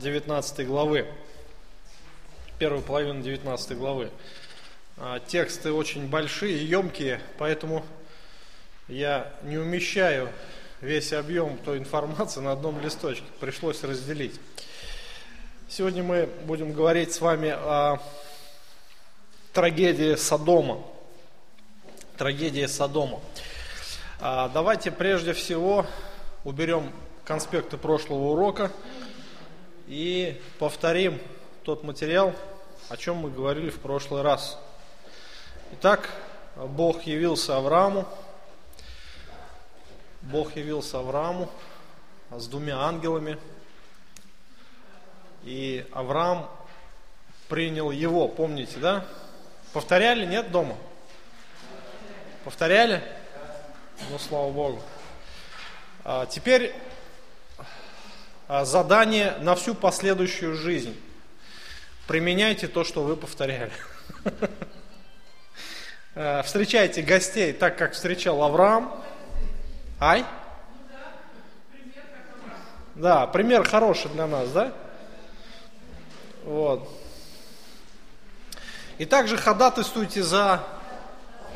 19 главы. Первую половину 19 главы. А, тексты очень большие, емкие, поэтому я не умещаю весь объем той информации на одном листочке. Пришлось разделить. Сегодня мы будем говорить с вами о трагедии Содома. Трагедия Содома. А, давайте прежде всего уберем конспекты прошлого урока и повторим тот материал, о чем мы говорили в прошлый раз. Итак, Бог явился Аврааму, Бог явился Аврааму с двумя ангелами, и Авраам принял его, помните, да? Повторяли, нет, дома? Повторяли? Ну, слава Богу. А теперь задание на всю последующую жизнь. Применяйте то, что вы повторяли. А, встречайте гостей так, как встречал Авраам. Ай? Да, пример хороший для нас, да? Вот. И также ходатайствуйте за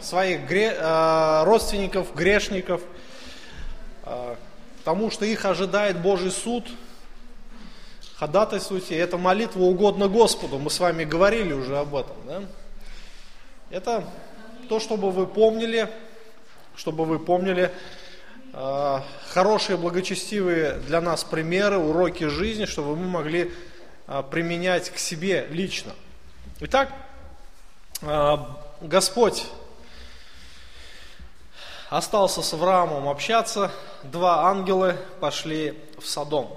своих гре... Э, родственников, грешников, э, тому, что их ожидает Божий суд. Ходатайствуйте. Эта молитва угодна Господу. Мы с вами говорили уже об этом. Да? Это то, чтобы вы помнили, чтобы вы помнили э, хорошие, благочестивые для нас примеры, уроки жизни, чтобы мы могли применять к себе лично. Итак, Господь остался с Авраамом общаться, два ангела пошли в Содом.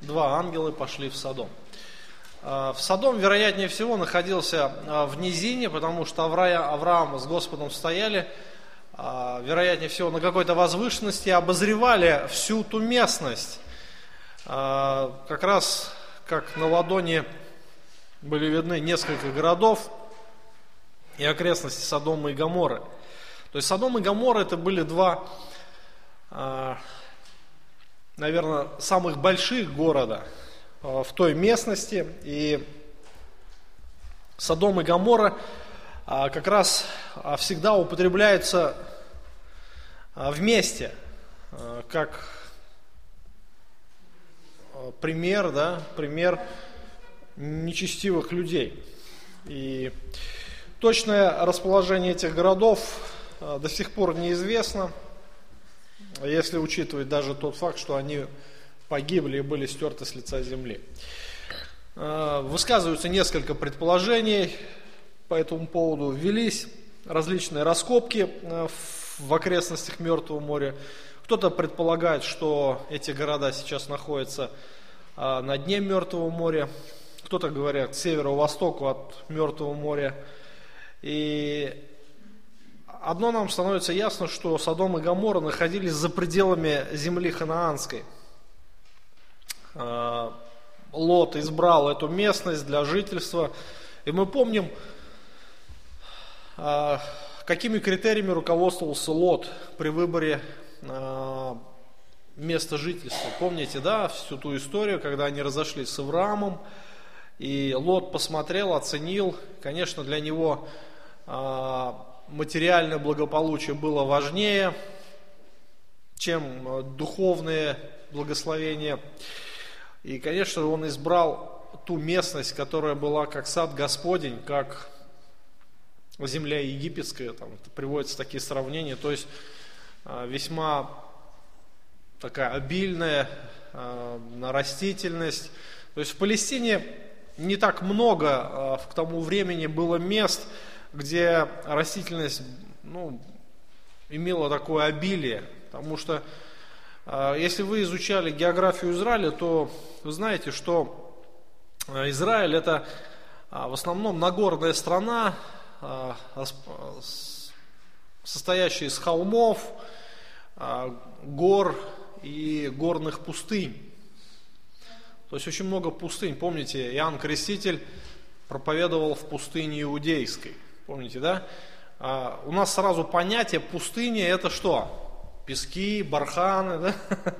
Два ангела пошли в Содом. А, в Содом, вероятнее всего, находился а, в низине, потому что Авраам с Господом стояли, а, вероятнее всего, на какой-то возвышенности, обозревали всю ту местность. Как раз как на ладони были видны несколько городов и окрестности Содома и Гаморы – то есть Содом и Гамора это были два, а, наверное, самых больших города а, в той местности. И Содом и Гамора а, как раз всегда употребляются вместе, как пример, да, пример нечестивых людей. И точное расположение этих городов до сих пор неизвестно, если учитывать даже тот факт, что они погибли и были стерты с лица земли. А, высказываются несколько предположений по этому поводу. Велись различные раскопки а, в окрестностях Мертвого моря. Кто-то предполагает, что эти города сейчас находятся на дне Мертвого моря. Кто-то говорят к северо-востоку от Мертвого моря. И одно нам становится ясно, что Содом и Гамора находились за пределами земли ханаанской. А, Лот избрал эту местность для жительства. И мы помним, а, какими критериями руководствовался Лот при выборе а, места жительства. Помните, да, всю ту историю, когда они разошлись с Авраамом, и Лот посмотрел, оценил, конечно, для него материальное благополучие было важнее, чем э, духовное благословение. И, конечно, он избрал ту местность, которая была как сад Господень, как земля египетская, там приводятся такие сравнения, то есть э, весьма такая обильная э, на растительность. То есть в Палестине не так много к тому времени было мест, где растительность ну, имела такое обилие. Потому что а, если вы изучали географию Израиля, то вы знаете, что а, Израиль это а, в основном нагорная страна, состоящая из холмов, гор и горных пустынь. То есть очень много пустынь. Помните, Иоанн Креститель проповедовал в пустыне иудейской. Помните, да? А, у нас сразу понятие пустыни это что? Пески, барханы, да?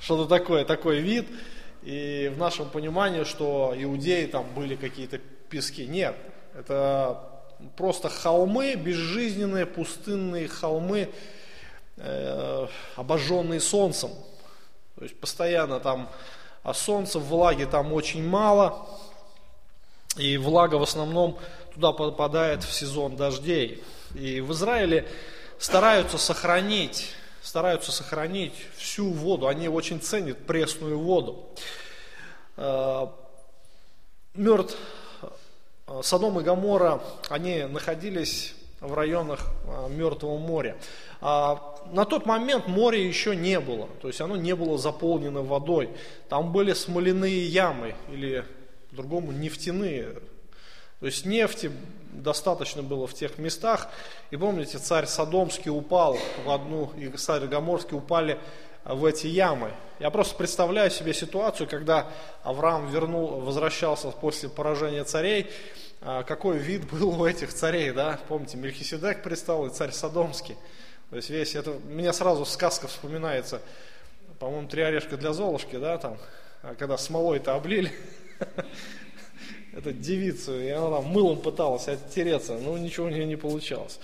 что-то такое, такой вид. и в нашем понимании, что иудеи там были какие-то пески. Нет, это просто холмы, безжизненные, пустынные холмы, э, обожженные солнцем. То есть постоянно там а солнца, влаги там очень мало, и влага в основном туда попадает в сезон дождей. И в Израиле стараются сохранить, стараются сохранить всю воду. Они очень ценят пресную воду. Э, Мертв э, Содом и Гамора, они находились в районах э, Мертвого моря. А на тот момент моря еще не было, то есть оно не было заполнено водой. Там были смоляные ямы или по-другому нефтяные. То есть нефти достаточно было в тех местах. И помните, царь Содомский упал в одну, и царь Гаморский упали в эти ямы. Я просто представляю себе ситуацию, когда Авраам вернул, возвращался после поражения царей, а, какой вид был у этих царей, да? Помните, Мельхиседек пристал и царь Содомский. То есть весь это, мне сразу сказка вспоминается, по-моему, три орешка для Золушки, да, там, а когда смолой-то облили, эту девицу, и она там мылом пыталась оттереться, но ничего у нее не получалось.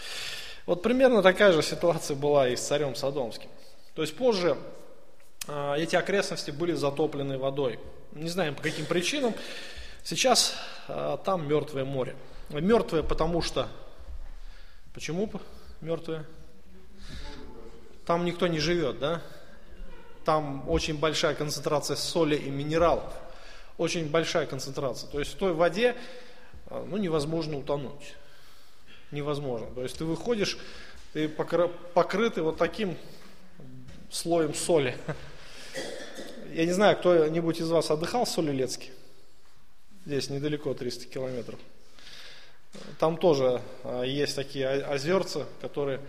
Вот примерно такая же ситуация была и с царем Содомским. То есть позже э, эти окрестности были затоплены водой. Не знаем по каким причинам. Сейчас э, там мертвое море. Мертвое, потому что... Почему мертвое? Там никто не живет, да? Там очень большая концентрация соли и минералов. Очень большая концентрация. То есть в той воде а, ну, невозможно утонуть. Невозможно. То есть ты выходишь, ты покрытый вот таким слоем соли. Я не знаю, кто-нибудь из вас отдыхал в Солилецке? Здесь недалеко, 300 километров. Там тоже а, есть такие озерца, которые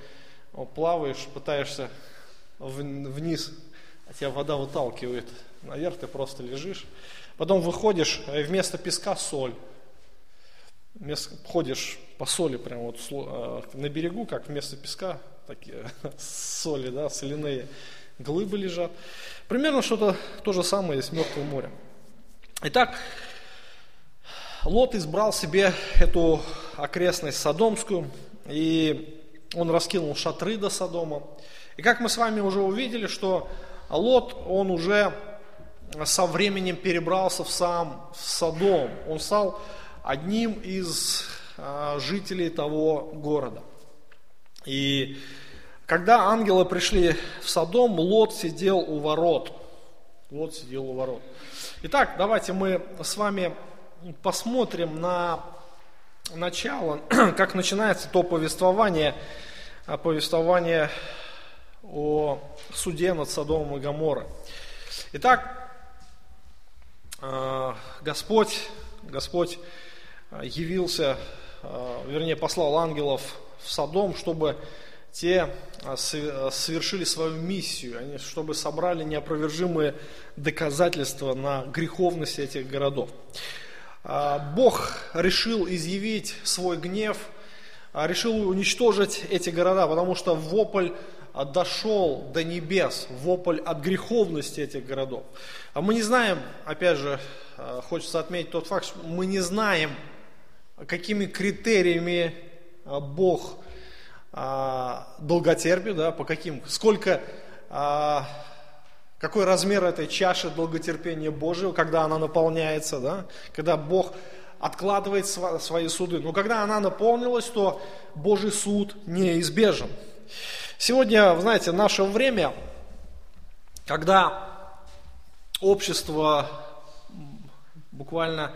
плаваешь, пытаешься вниз, а тебя вода выталкивает наверх, ты просто лежишь. Потом выходишь, и вместо песка соль. Ходишь по соли прямо вот э, на берегу, как вместо песка, такие соли, да, соляные глыбы лежат. Примерно что-то то же самое с Мертвым морем. Итак, Лот избрал себе эту окрестность Содомскую, и он раскинул шатры до Содома. И как мы с вами уже увидели, что Лот, он уже со временем перебрался в сам в Содом. Он стал одним из а, жителей того города. И когда ангелы пришли в Содом, Лот сидел у ворот. Лот сидел у ворот. Итак, давайте мы с вами посмотрим на начало, как начинается то повествование, а, повествование о суде над Содомом и Гоморрой. Итак, Господь, Господь а, явился, вернее, послал ангелов в Содом, чтобы те совершили свою миссию, чтобы собрали неопровержимые доказательства на греховность этих городов. А, Бог решил изъявить свой гнев, а, решил уничтожить эти города, потому что вопль а, дошел до небес, вопль от греховности этих городов. А мы не знаем, опять же, хочется отметить тот факт, что мы не знаем, какими критериями Бог долготерпит, да, по каким, сколько какой размер этой чаши долготерпения Божьего, когда она наполняется, да? когда Бог откладывает свои суды. Но когда она наполнилась, то Божий суд неизбежен. Сегодня, вы знаете, наше время, когда общество буквально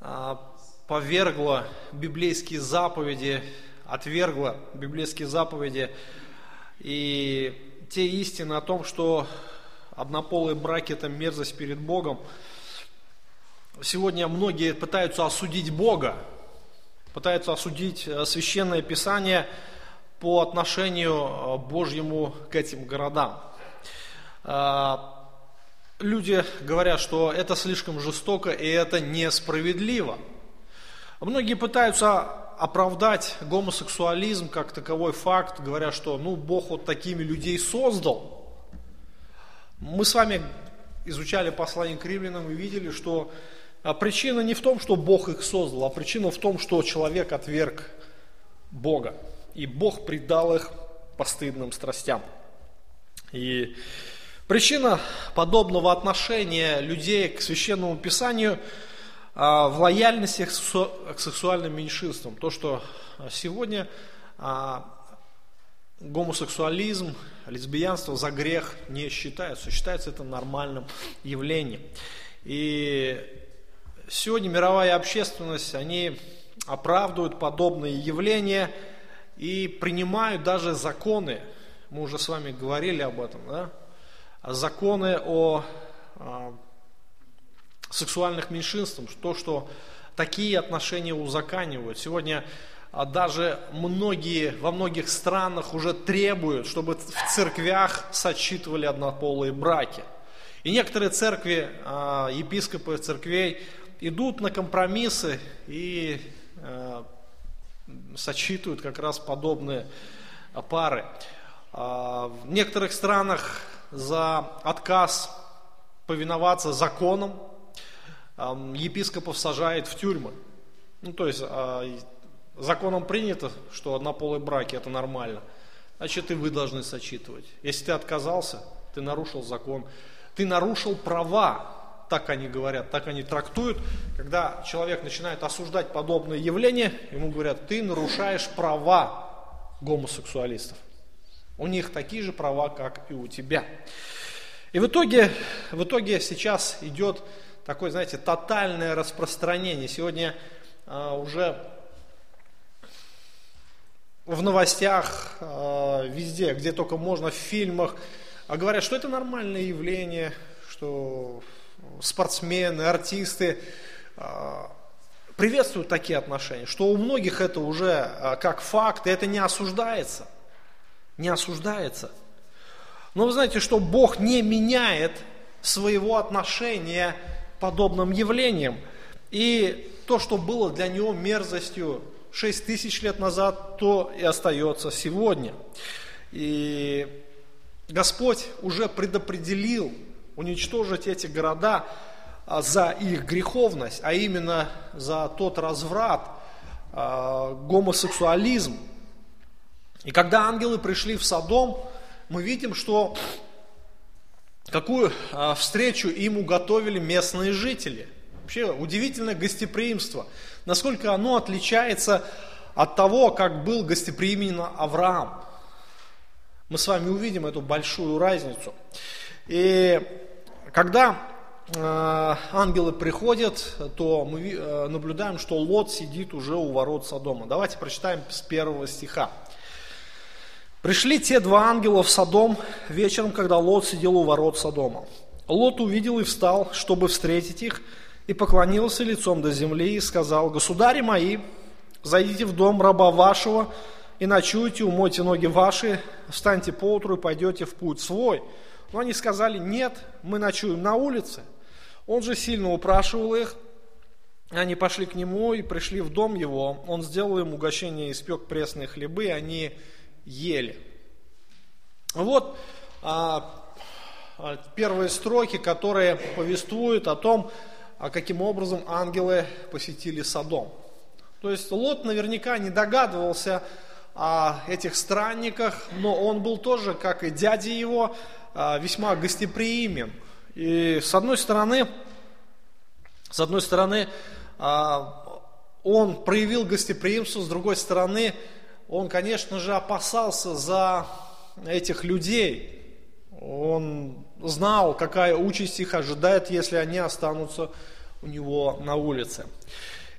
а, повергло библейские заповеди, отвергло библейские заповеди и те истины о том, что однополые браки – это мерзость перед Богом. Сегодня многие пытаются осудить Бога, пытаются осудить э, Священное Писание по отношению э, Божьему к этим городам. Э, люди говорят, что это слишком жестоко и это несправедливо. Многие пытаются оправдать гомосексуализм как таковой факт, говоря, что ну, Бог вот такими людей создал – мы с вами изучали послание к римлянам и видели, что а, причина не в том, что Бог их создал, а причина в том, что человек отверг Бога. И Бог предал их постыдным страстям. И причина подобного отношения людей к священному писанию а, в лояльности к сексуальным меньшинствам. То, что сегодня а, гомосексуализм, лесбиянство за грех не считается, считается это нормальным явлением. И сегодня мировая общественность, они оправдывают подобные явления и принимают даже законы, мы уже с вами говорили об этом, да? законы о, о сексуальных меньшинствах, то, что такие отношения узаканивают. Сегодня а даже многие, во многих странах уже требуют, чтобы в церквях сочитывали однополые браки. И некоторые церкви, а, епископы церквей идут на компромиссы и а, сочитывают как раз подобные пары. В некоторых странах за отказ повиноваться законам епископов сажают в тюрьмы. Ну, то есть законом принято, что однополые браки это нормально, значит и вы должны сочитывать. Если ты отказался, ты нарушил закон, ты нарушил права, так они говорят, так они трактуют, когда человек начинает осуждать подобные явления, ему говорят, ты нарушаешь права гомосексуалистов. У них такие же права, как и у тебя. И в итоге, в итоге сейчас идет такое, знаете, тотальное распространение. Сегодня а, уже в новостях, э, везде, где только можно, в фильмах, а говорят, что это нормальное явление, что спортсмены, артисты э, приветствуют такие отношения, что у многих это уже э, как факт, и это не осуждается. Не осуждается. Но вы знаете, что Бог не меняет своего отношения подобным явлениям. И то, что было для него мерзостью, 6 тысяч лет назад, то и остается сегодня. И Господь уже предопределил уничтожить эти города а, за их греховность, а именно за тот разврат, а, гомосексуализм. И когда ангелы пришли в Содом, мы видим, что какую а, встречу им уготовили местные жители. Вообще удивительное гостеприимство – насколько оно отличается от того, как был гостеприимен Авраам. Мы с вами увидим эту большую разницу. И когда э, ангелы приходят, то мы э, наблюдаем, что Лот сидит уже у ворот Содома. Давайте прочитаем с первого стиха. Пришли те два ангела в Содом вечером, когда Лот сидел у ворот Содома. Лот увидел и встал, чтобы встретить их, и поклонился лицом до земли и сказал, «Государи мои, зайдите в дом раба вашего и ночуйте, умойте ноги ваши, встаньте поутру и пойдете в путь свой». Но они сказали, «Нет, мы ночуем на улице». Он же сильно упрашивал их, они пошли к нему и пришли в дом его. Он сделал им угощение, испек пресные хлебы, и они ели. Вот а, первые строки, которые повествуют о том, а каким образом ангелы посетили Содом. То есть Лот наверняка не догадывался о этих странниках, но он был тоже, как и дядя его, весьма гостеприимен. И с одной стороны, с одной стороны, а, он проявил гостеприимство, с другой стороны, он, конечно же, опасался за этих людей. Он знал, какая участь их ожидает, если они останутся у него на улице.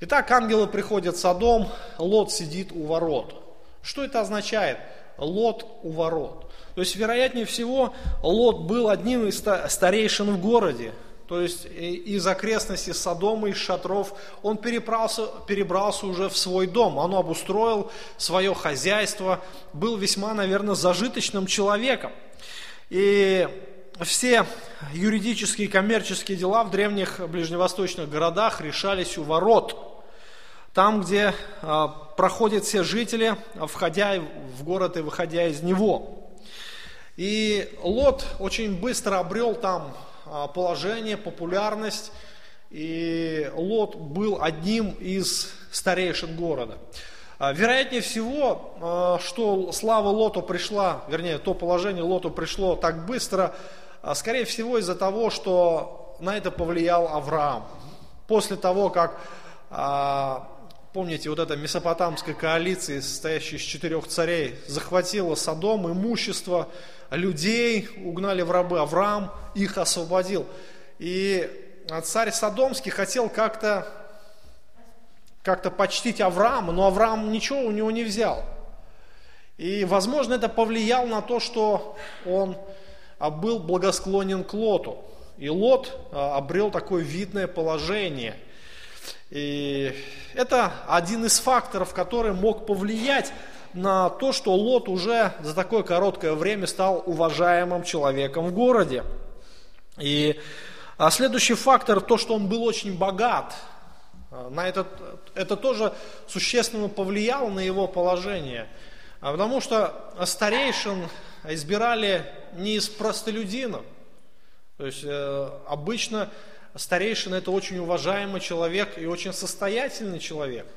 Итак, ангелы приходят в Содом, Лот сидит у ворот. Что это означает? Лот у ворот. То есть, вероятнее всего, Лот был одним из старейшин в городе. То есть, из окрестностей Содома, из шатров, он перебрался, перебрался уже в свой дом. Он обустроил свое хозяйство, был весьма, наверное, зажиточным человеком. И все юридические и коммерческие дела в древних ближневосточных городах решались у ворот. Там, где а, проходят все жители, входя в город и выходя из него. И Лот очень быстро обрел там а, положение, популярность, и Лот был одним из старейшин города. А, вероятнее всего, а, что слава Лоту пришла, вернее, то положение Лоту пришло так быстро, скорее всего из-за того, что на это повлиял Авраам. После того, как, помните, вот эта месопотамская коалиция, состоящая из четырех царей, захватила Содом, имущество, людей угнали в рабы, Авраам их освободил. И царь Содомский хотел как-то как-то почтить Авраама, но Авраам ничего у него не взял. И, возможно, это повлияло на то, что он а, был благосклонен к Лоту. И Лот а, обрел такое видное положение. И это один из факторов, который мог повлиять на то, что Лот уже за такое короткое время стал уважаемым человеком в городе. И а следующий фактор, то, что он был очень богат, а, на этот, это тоже существенно повлияло на его положение. А потому что старейшин избирали не из простолюдинов. То есть э, обычно старейшин это очень уважаемый человек и очень состоятельный человек.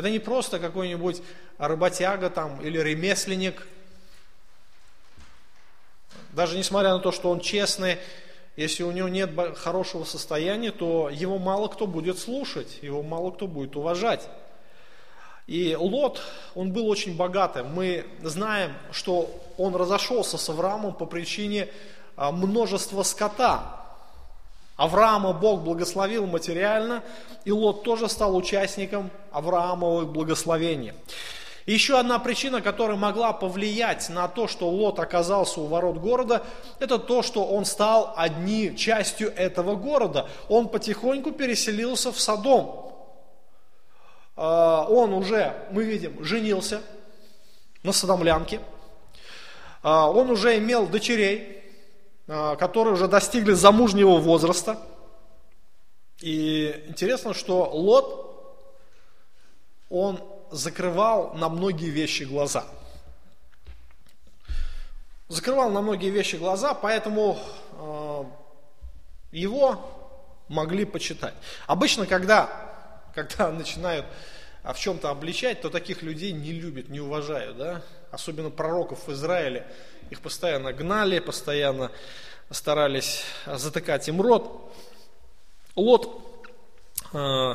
Это не просто какой-нибудь работяга там или ремесленник. Даже несмотря на то, что он честный, если у него нет хорошего состояния, то его мало кто будет слушать, его мало кто будет уважать. И Лот, он был очень богатым. Мы знаем, что он разошелся с Авраамом по причине а, множества скота. Авраама Бог благословил материально, и Лот тоже стал участником Авраамовых благословений. Еще одна причина, которая могла повлиять на то, что Лот оказался у ворот города, это то, что он стал одни частью этого города. Он потихоньку переселился в Содом. А, он уже, мы видим, женился на содомлянке. А, он уже имел дочерей, которые уже достигли замужнего возраста. И интересно, что Лот, он закрывал на многие вещи глаза. Закрывал на многие вещи глаза, поэтому э, его могли почитать. Обычно, когда, когда начинают в чем-то обличать, то таких людей не любят, не уважают. Да? Особенно пророков в Израиле. Их постоянно гнали, постоянно старались затыкать им рот. Лот, э,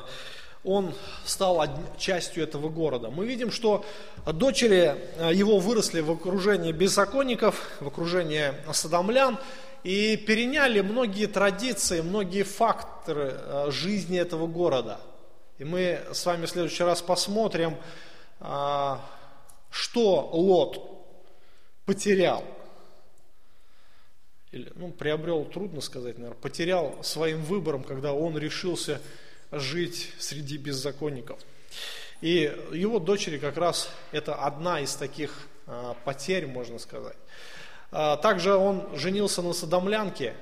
он стал частью этого города. Мы видим, что дочери э, его выросли в окружении беззаконников, в окружении садомлян, и переняли многие традиции, многие факторы э, жизни этого города. И мы с вами в следующий раз посмотрим, что Лот потерял, или, ну, приобрел, трудно сказать, наверное, потерял своим выбором, когда он решился жить среди беззаконников. И его дочери как раз это одна из таких а, потерь, можно сказать. А, также он женился на садомлянке,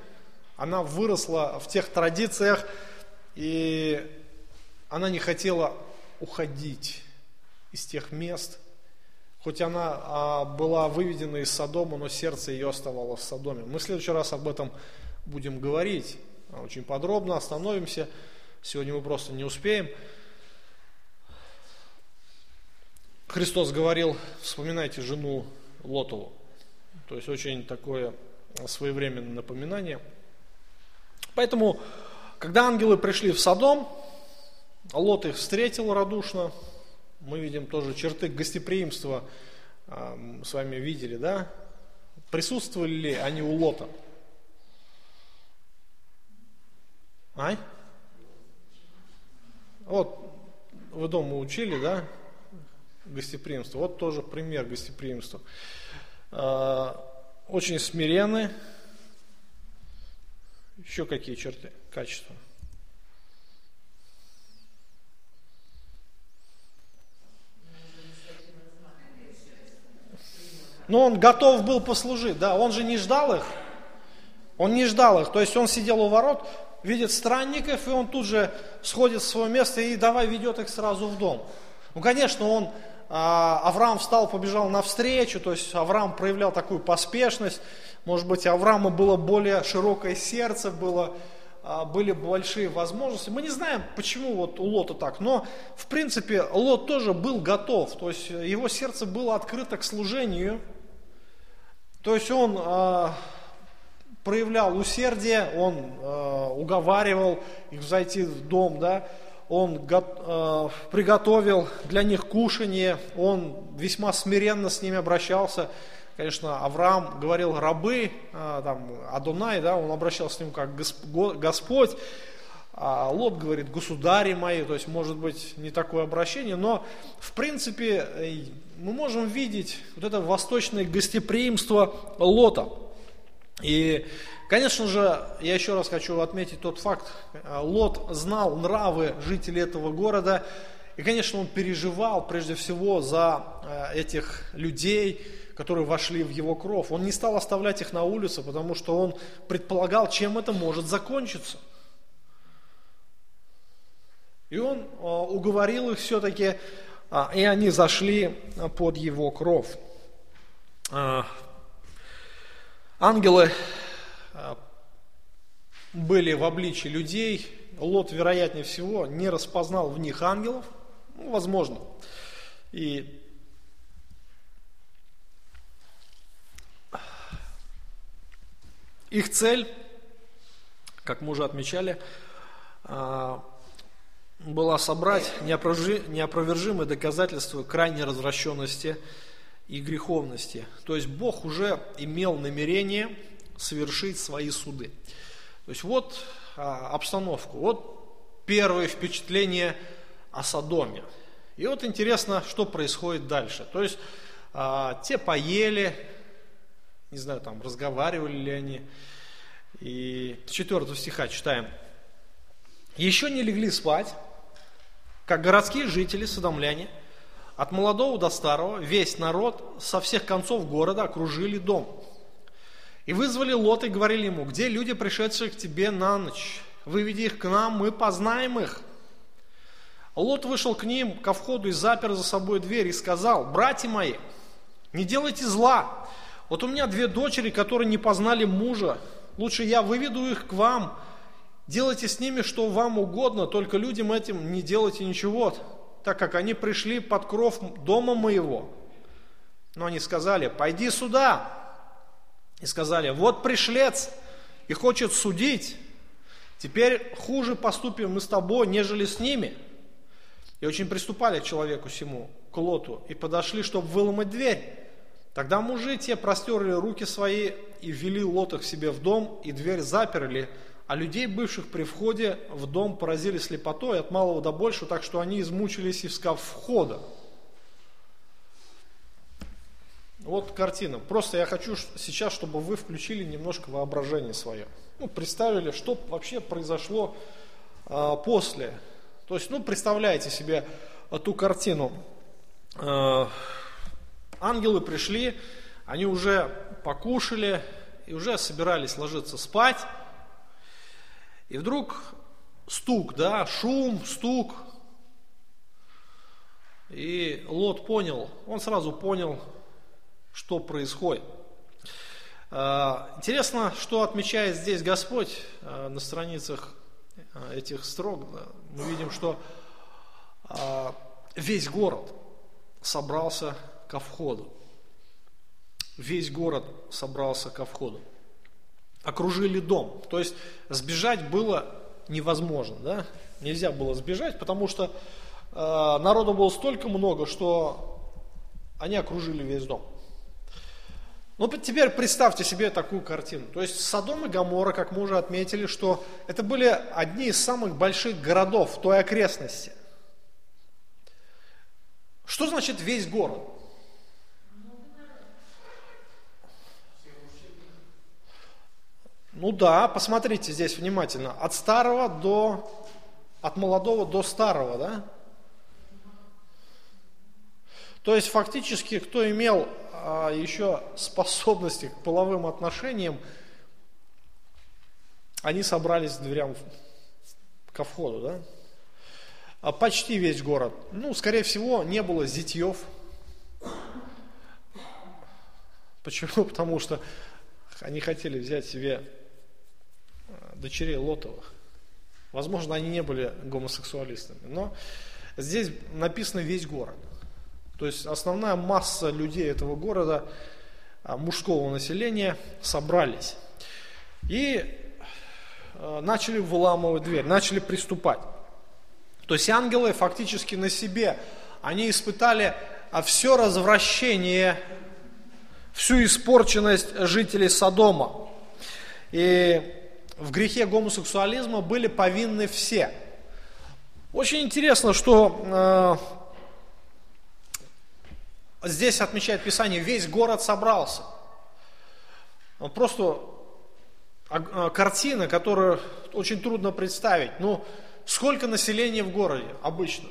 она выросла в тех традициях, и она не хотела уходить из тех мест, Хоть она а, была выведена из Содома, но сердце ее оставалось в Содоме. Мы в следующий раз об этом будем говорить а, очень подробно, остановимся. Сегодня мы просто не успеем. Христос говорил, вспоминайте жену Лотову. То есть очень такое своевременное напоминание. Поэтому, когда ангелы пришли в Содом, Лот их встретил радушно, мы видим тоже черты гостеприимства, с вами видели, да? Присутствовали ли они у Лота? Ай? Вот, вы дома учили, да? Гостеприимство. Вот тоже пример гостеприимства. А, очень смиренны. Еще какие черты, качества? Но он готов был послужить, да, он же не ждал их. Он не ждал их, то есть он сидел у ворот, видит странников, и он тут же сходит с своего места и давай ведет их сразу в дом. Ну, конечно, он, а, Авраам встал, побежал навстречу, то есть Авраам проявлял такую поспешность, Может быть, Авраама было более широкое сердце, было, были большие возможности. Мы не знаем, почему вот у Лота так, но в принципе Лот тоже был готов, то есть его сердце было открыто к служению, то есть он э, проявлял усердие, он э, уговаривал их зайти в дом, да, он э, приготовил для них кушание, он весьма смиренно с ними обращался. Конечно, Авраам говорил рабы, э, там, Адонай, да, он обращался с ним как Господь, а Лот говорит государи мои, то есть может быть не такое обращение, но в принципе мы можем видеть вот это восточное гостеприимство Лота. И, конечно же, я еще раз хочу отметить тот факт, Лот знал нравы жителей этого города, и, конечно, он переживал прежде всего за э, этих людей, которые вошли в его кровь. Он не стал оставлять их на улице, потому что он предполагал, чем это может закончиться. И он э, уговорил их все-таки, а, и они зашли под его кровь. А, ангелы а, были в обличии людей. Лот, вероятнее всего, не распознал в них ангелов. Ну, возможно. И их цель, как мы уже отмечали, была собрать неопровержимые доказательства крайней развращенности и греховности. То есть Бог уже имел намерение совершить свои суды. То есть вот а, обстановку, вот первое впечатление о Содоме. И вот интересно, что происходит дальше. То есть а, те поели, не знаю, там разговаривали ли они. И с 4 стиха читаем. Еще не легли спать, как городские жители, садомляне, от молодого до старого, весь народ со всех концов города окружили дом. И вызвали Лот и говорили ему, где люди, пришедшие к тебе на ночь? Выведи их к нам, мы познаем их. Лот вышел к ним ко входу и запер за собой дверь и сказал, братья мои, не делайте зла. Вот у меня две дочери, которые не познали мужа. Лучше я выведу их к вам, Делайте с ними, что вам угодно, только людям этим не делайте ничего, так как они пришли под кров дома моего. Но они сказали, пойди сюда. И сказали, вот пришлец и хочет судить. Теперь хуже поступим мы с тобой, нежели с ними. И очень приступали к человеку сему, к Лоту, и подошли, чтобы выломать дверь. Тогда мужи те простерли руки свои и ввели Лота к себе в дом, и дверь заперли, а людей, бывших при входе в дом, поразили слепотой от малого до большего, так что они измучились, искав входа. Вот картина. Просто я хочу сейчас, чтобы вы включили немножко воображение свое. Ну, представили, что вообще произошло а, после. То есть, ну, представляете себе а, ту картину. А, ангелы пришли, они уже покушали и уже собирались ложиться спать. И вдруг стук, да, шум, стук. И Лот понял, он сразу понял, что происходит. А, интересно, что отмечает здесь Господь а, на страницах а, этих строк. Мы видим, что весь город собрался ко входу. Весь город собрался ко входу окружили дом. То есть сбежать было невозможно, да? Нельзя было сбежать, потому что э, народу было столько много, что они окружили весь дом. Ну, теперь представьте себе такую картину. То есть Содом и Гамора, как мы уже отметили, что это были одни из самых больших городов той окрестности. Что значит весь город? Ну да, посмотрите здесь внимательно. От старого до, от молодого до старого, да? То есть фактически, кто имел а, еще способности к половым отношениям, они собрались к дверям ко входу, да? А почти весь город. Ну, скорее всего, не было зятьев. Почему? Потому что они хотели взять себе дочерей Лотовых. Возможно, они не были гомосексуалистами, но здесь написано весь город. То есть основная масса людей этого города, а, мужского населения, собрались. И э, начали выламывать дверь, начали приступать. То есть ангелы фактически на себе, они испытали а, все развращение, всю испорченность жителей Содома. И в грехе гомосексуализма были повинны все. Очень интересно, что э, здесь отмечает Писание, весь город собрался. Просто а, картина, которую очень трудно представить. Ну, сколько населения в городе обычно?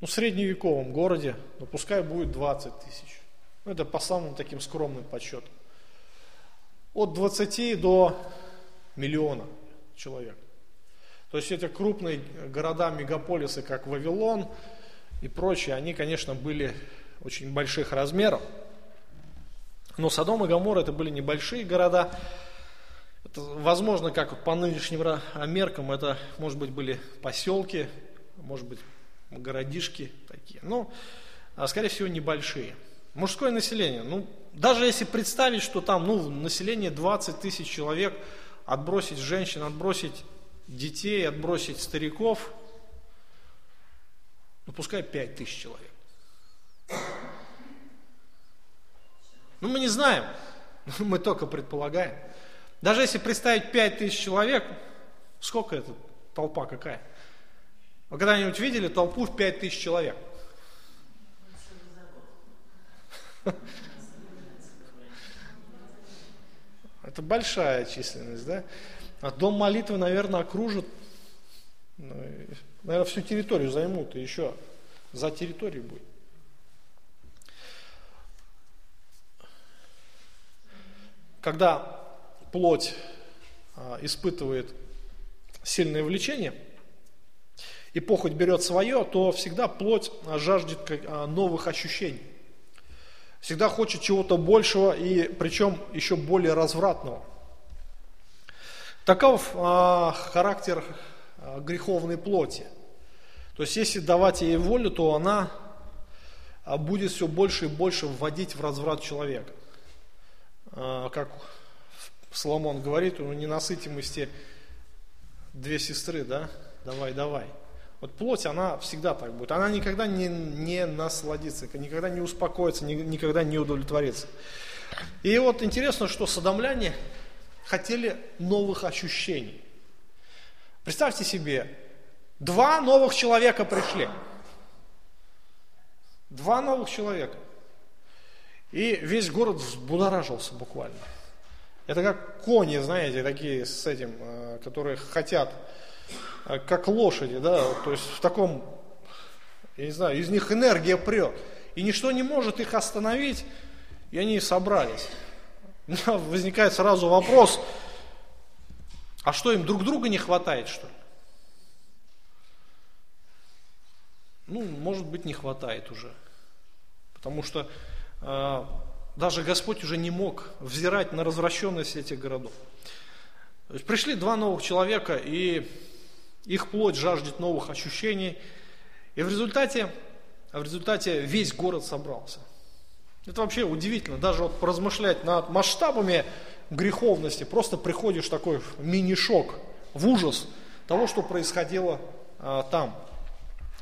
Ну, в средневековом городе, ну, пускай будет 20 тысяч. Ну, это по самым таким скромным подсчетам. От 20 до миллиона человек. То есть эти крупные города, мегаполисы, как Вавилон и прочие, они, конечно, были очень больших размеров. Но Содом и Гамор это были небольшие города, это, возможно, как по нынешним меркам, это, может быть, были поселки, может быть, городишки такие. Но, а, скорее всего, небольшие. Мужское население. Ну, даже если представить, что там, ну, население 20 тысяч человек, отбросить женщин, отбросить детей, отбросить стариков, ну, пускай 5 тысяч человек. Ну, мы не знаем, мы только предполагаем. Даже если представить 5 тысяч человек, сколько это толпа какая? Вы когда-нибудь видели толпу в 5 тысяч человек? Это большая численность, да? А дом молитвы, наверное, окружит, ну, наверное, всю территорию займут, и еще за территорией будет. Когда плоть а, испытывает сильное влечение, и похоть берет свое, то всегда плоть жаждет а, новых ощущений. Всегда хочет чего-то большего и причем еще более развратного. Таков а, характер а, греховной плоти. То есть если давать ей волю, то она а, будет все больше и больше вводить в разврат человека. А, как Соломон говорит, у ненасытимости две сестры, да, давай, давай. Вот плоть, она всегда так будет. Она никогда не, не насладится, никогда не успокоится, ни, никогда не удовлетворится. И вот интересно, что садомляне хотели новых ощущений. Представьте себе, два новых человека пришли. Два новых человека. И весь город взбудоражился буквально. Это как кони, знаете, такие с этим, э, которые хотят, как лошади, да, то есть в таком, я не знаю, из них энергия прет. И ничто не может их остановить, и они собрались. возникает сразу вопрос, а что им друг друга не хватает, что ли? Ну, может быть, не хватает уже. Потому что э, даже Господь уже не мог взирать на развращенность этих городов. То есть пришли два новых человека, и их плоть жаждет новых ощущений. И в результате, в результате весь город собрался. Это вообще удивительно, даже вот поразмышлять над масштабами греховности, просто приходишь такой мини-шок, в ужас того, что происходило а, там.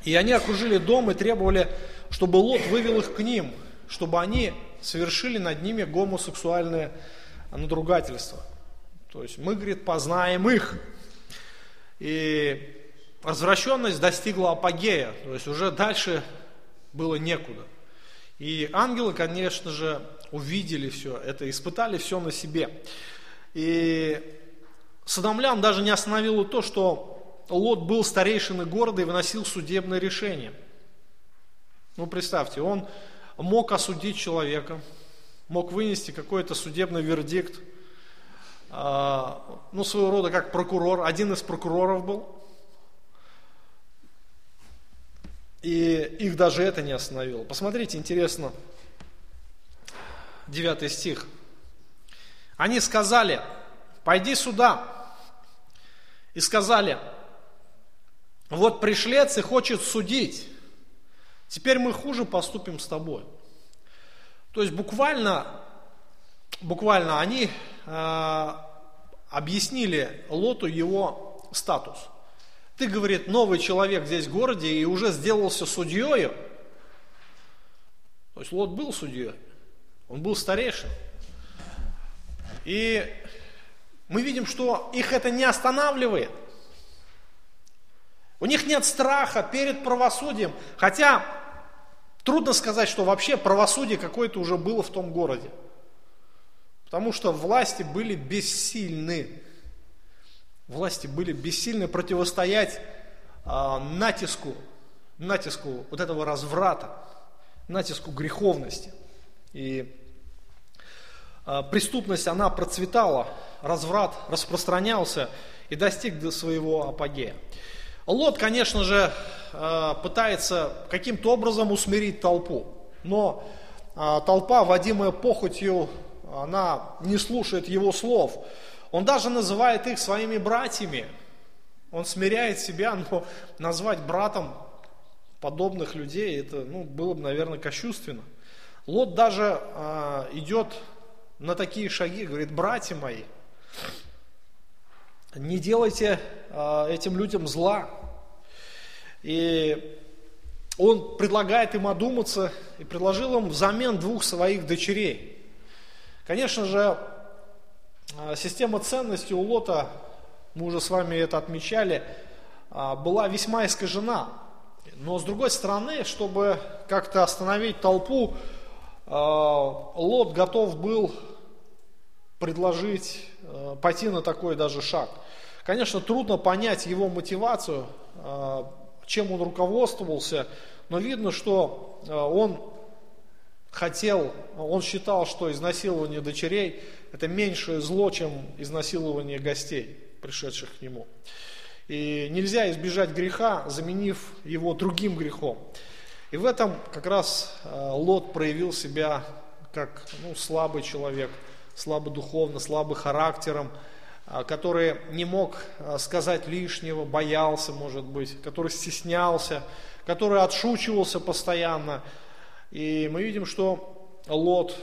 И они окружили дом и требовали, чтобы Лот вывел их к ним, чтобы они совершили над ними гомосексуальное надругательство. То есть мы, говорит, познаем их. И развращенность достигла апогея, то есть уже дальше было некуда. И ангелы, конечно же, увидели все это, испытали все на себе. И Садомлян даже не остановило то, что Лот был старейшиной города и выносил судебное решение. Ну, представьте, он мог осудить человека, мог вынести какой-то судебный вердикт, ну, своего рода как прокурор, один из прокуроров был. И их даже это не остановило. Посмотрите, интересно, 9 стих. Они сказали, пойди сюда. И сказали, вот пришлец и хочет судить. Теперь мы хуже поступим с тобой. То есть буквально, буквально они э, объяснили Лоту его статус. Ты, говорит, новый человек здесь в городе и уже сделался судьей. То есть Лот был судьей, он был старейшин. И мы видим, что их это не останавливает. У них нет страха перед правосудием, хотя трудно сказать, что вообще правосудие какое-то уже было в том городе. Потому что власти были бессильны. Власти были бессильны противостоять а, натиску, натиску вот этого разврата, натиску греховности. И а, преступность, она процветала, разврат распространялся и достиг до своего апогея. Лот, конечно же, э, пытается каким-то образом усмирить толпу, но э, толпа, водимая похотью, она не слушает его слов. Он даже называет их своими братьями. Он смиряет себя, но назвать братом подобных людей, это ну, было бы, наверное, кощунственно. Лот даже э, идет на такие шаги, говорит, братья мои, не делайте э, этим людям зла, и он предлагает им одуматься и предложил им взамен двух своих дочерей. Конечно же, а, система ценностей у Лота, мы уже с вами это отмечали, а, была весьма искажена. Но с другой стороны, чтобы как-то остановить толпу, а, Лот готов был предложить пойти на такой даже шаг. Конечно, трудно понять его мотивацию, чем он руководствовался, но видно, что он хотел, он считал, что изнасилование дочерей – это меньшее зло, чем изнасилование гостей, пришедших к нему. И нельзя избежать греха, заменив его другим грехом. И в этом как раз э, Лот проявил себя как ну, слабый человек, слабо духовно, слабый характером, а, который не мог а, сказать лишнего, боялся, может быть, который стеснялся, который отшучивался постоянно. И мы видим, что Лот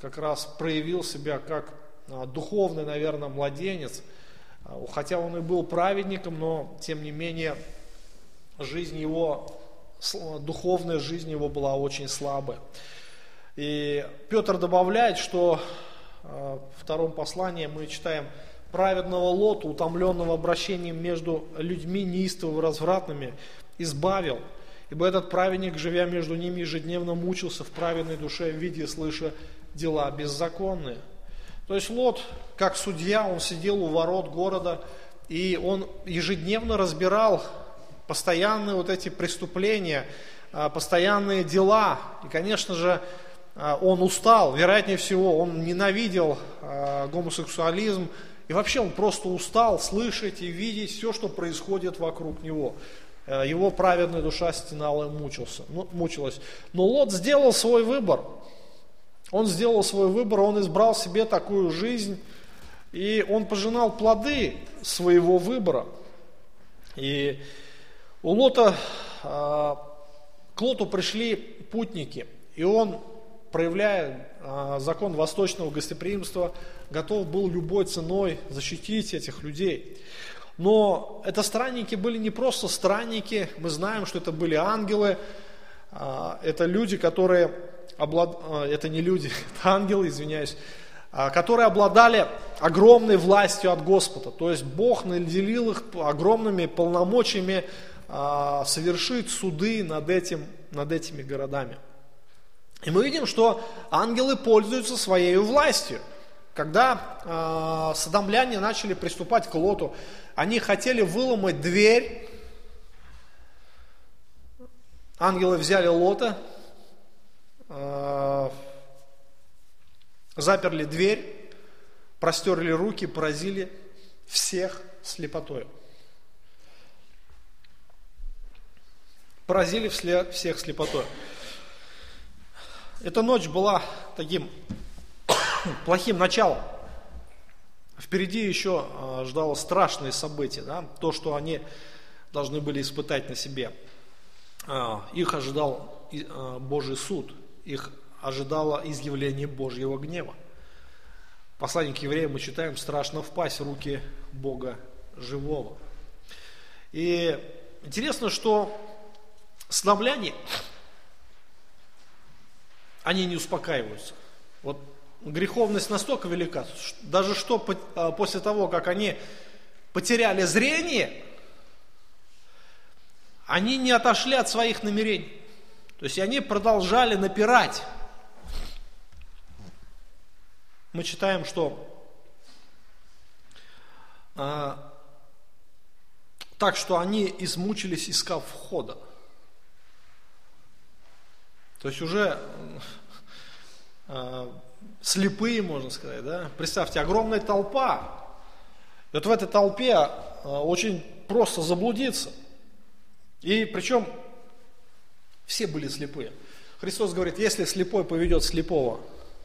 как раз проявил себя как а, духовный, наверное, младенец, хотя он и был праведником, но тем не менее жизнь его, духовная жизнь его была очень слабая. И Петр добавляет, что в втором послании мы читаем – праведного Лота, утомленного обращением между людьми неистово развратными, избавил. Ибо этот праведник, живя между ними, ежедневно мучился в праведной душе, видя и слыша дела беззаконные. То есть Лот, как судья, он сидел у ворот города, и он ежедневно разбирал постоянные вот эти преступления, а, постоянные дела. И, конечно же, а, он устал, вероятнее всего, он ненавидел а, гомосексуализм, и вообще он просто устал слышать и видеть все, что происходит вокруг него. Э, его праведная душа стенала и мучился, ну, мучилась. Но Лот сделал свой выбор. Он сделал свой выбор, он избрал себе такую жизнь, и он пожинал плоды своего выбора. И у Лота, э, к Лоту пришли путники, и он, проявляя э, закон восточного гостеприимства, готов был любой ценой защитить этих людей. Но это странники были не просто странники, мы знаем, что это были ангелы, а, это люди, которые, облад... А, это не люди, это ангелы, извиняюсь, а, которые обладали огромной властью от Господа. То есть Бог наделил их огромными полномочиями совершить суды над, этим, над этими городами. И мы видим, что ангелы пользуются своей властью – когда э, садомляне начали приступать к Лоту, они хотели выломать дверь. Ангелы взяли Лота, э, заперли дверь, простерли руки, поразили всех слепотой. Поразили всех слепотой. Эта ночь была таким плохим началом. Впереди еще а, ждало страшные события, да? то, что они должны были испытать на себе. А, их ожидал а, Божий суд, их ожидало изъявление Божьего гнева. Послание к евреям мы читаем, страшно впасть в руки Бога живого. И интересно, что славляне, они не успокаиваются. Вот греховность настолько велика, даже что а, после того, как они потеряли зрение, они не отошли от своих намерений. То есть они продолжали напирать. Мы читаем, что а, так что они измучились, искав входа. То есть уже а, слепые, можно сказать, да? Представьте, огромная толпа. И вот в этой толпе а, очень просто заблудиться. И причем все были слепые. Христос говорит, если слепой поведет слепого,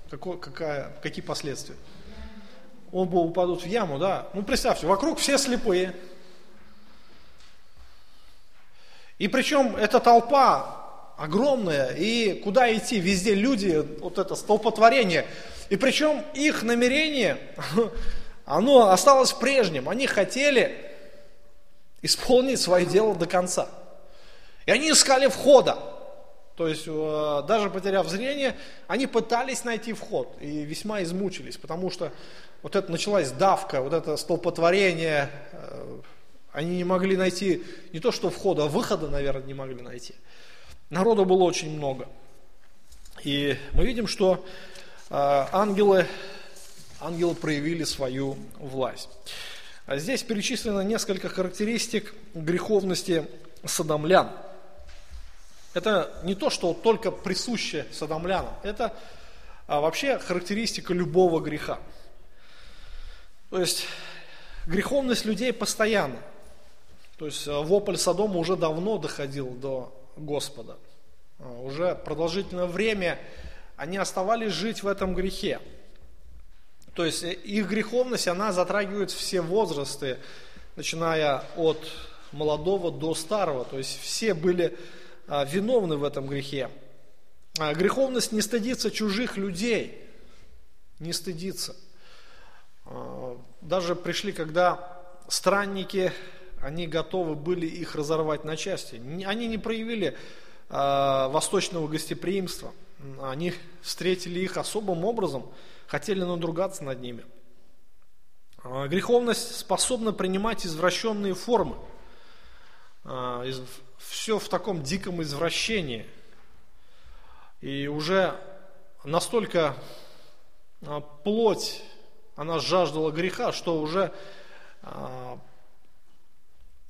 какой, какая, какие последствия? Оба упадут в яму, да? Ну, представьте, вокруг все слепые. И причем эта толпа огромная, и куда идти? Везде люди, вот это столпотворение. И причем их намерение, оно осталось прежним. Они хотели исполнить свое дело до конца. И они искали входа. То есть, э, даже потеряв зрение, они пытались найти вход и весьма измучились, потому что вот это началась давка, вот это столпотворение, э, они не могли найти не то что входа, а выхода, наверное, не могли найти. Народу было очень много. И мы видим, что э, ангелы, ангелы проявили свою власть. А здесь перечислено несколько характеристик греховности садомлян. Это не то, что только присуще садомлянам, это а, вообще характеристика любого греха. То есть греховность людей постоянно. То есть а, вопль Содома уже давно доходил до Господа. А, уже продолжительное время они оставались жить в этом грехе. То есть э, их греховность, она затрагивает все возрасты, начиная от молодого до старого. То есть все были а, виновны в этом грехе. А, греховность не стыдится чужих людей, не стыдится. Даже пришли, когда странники, они готовы были их разорвать на части. Они не проявили восточного гостеприимства. Они встретили их особым образом, хотели надругаться над ними. Греховность способна принимать извращенные формы все в таком диком извращении. И уже настолько а, плоть, она жаждала греха, что уже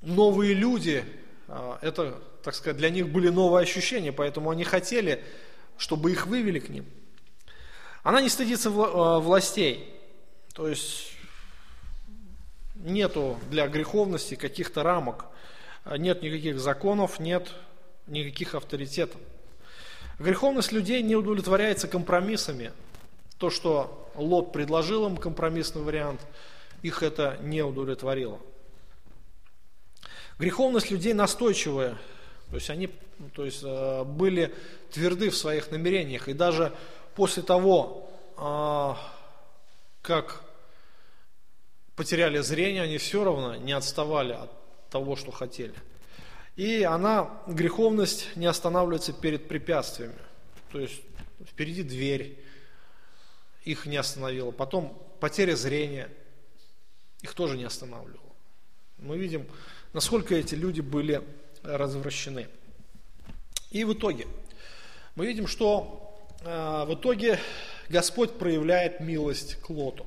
новые люди, а, это, так сказать, для них были новые ощущения, поэтому они хотели, чтобы их вывели к ним. Она не стыдится властей, то есть нету для греховности каких-то рамок нет никаких законов, нет никаких авторитетов. Греховность людей не удовлетворяется компромиссами. То, что Лот предложил им компромиссный вариант, их это не удовлетворило. Греховность людей настойчивая, то есть они то есть, э, были тверды в своих намерениях. И даже после того, а, как потеряли зрение, они все равно не отставали от того, что хотели. И она, греховность, не останавливается перед препятствиями. То есть впереди дверь, их не остановила. Потом потеря зрения, их тоже не останавливала. Мы видим, насколько эти люди были развращены. И в итоге, мы видим, что э, в итоге Господь проявляет милость к Лоту.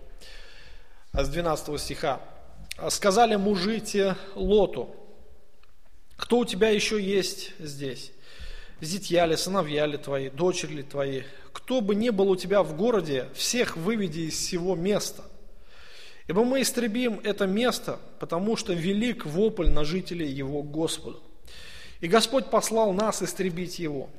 С 12 стиха сказали мужи те Лоту, кто у тебя еще есть здесь? Зятья ли, сыновья ли твои, дочери ли твои? Кто бы ни был у тебя в городе, всех выведи из всего места. Ибо мы истребим это место, потому что велик вопль на жителей его Господу. И Господь послал нас истребить его.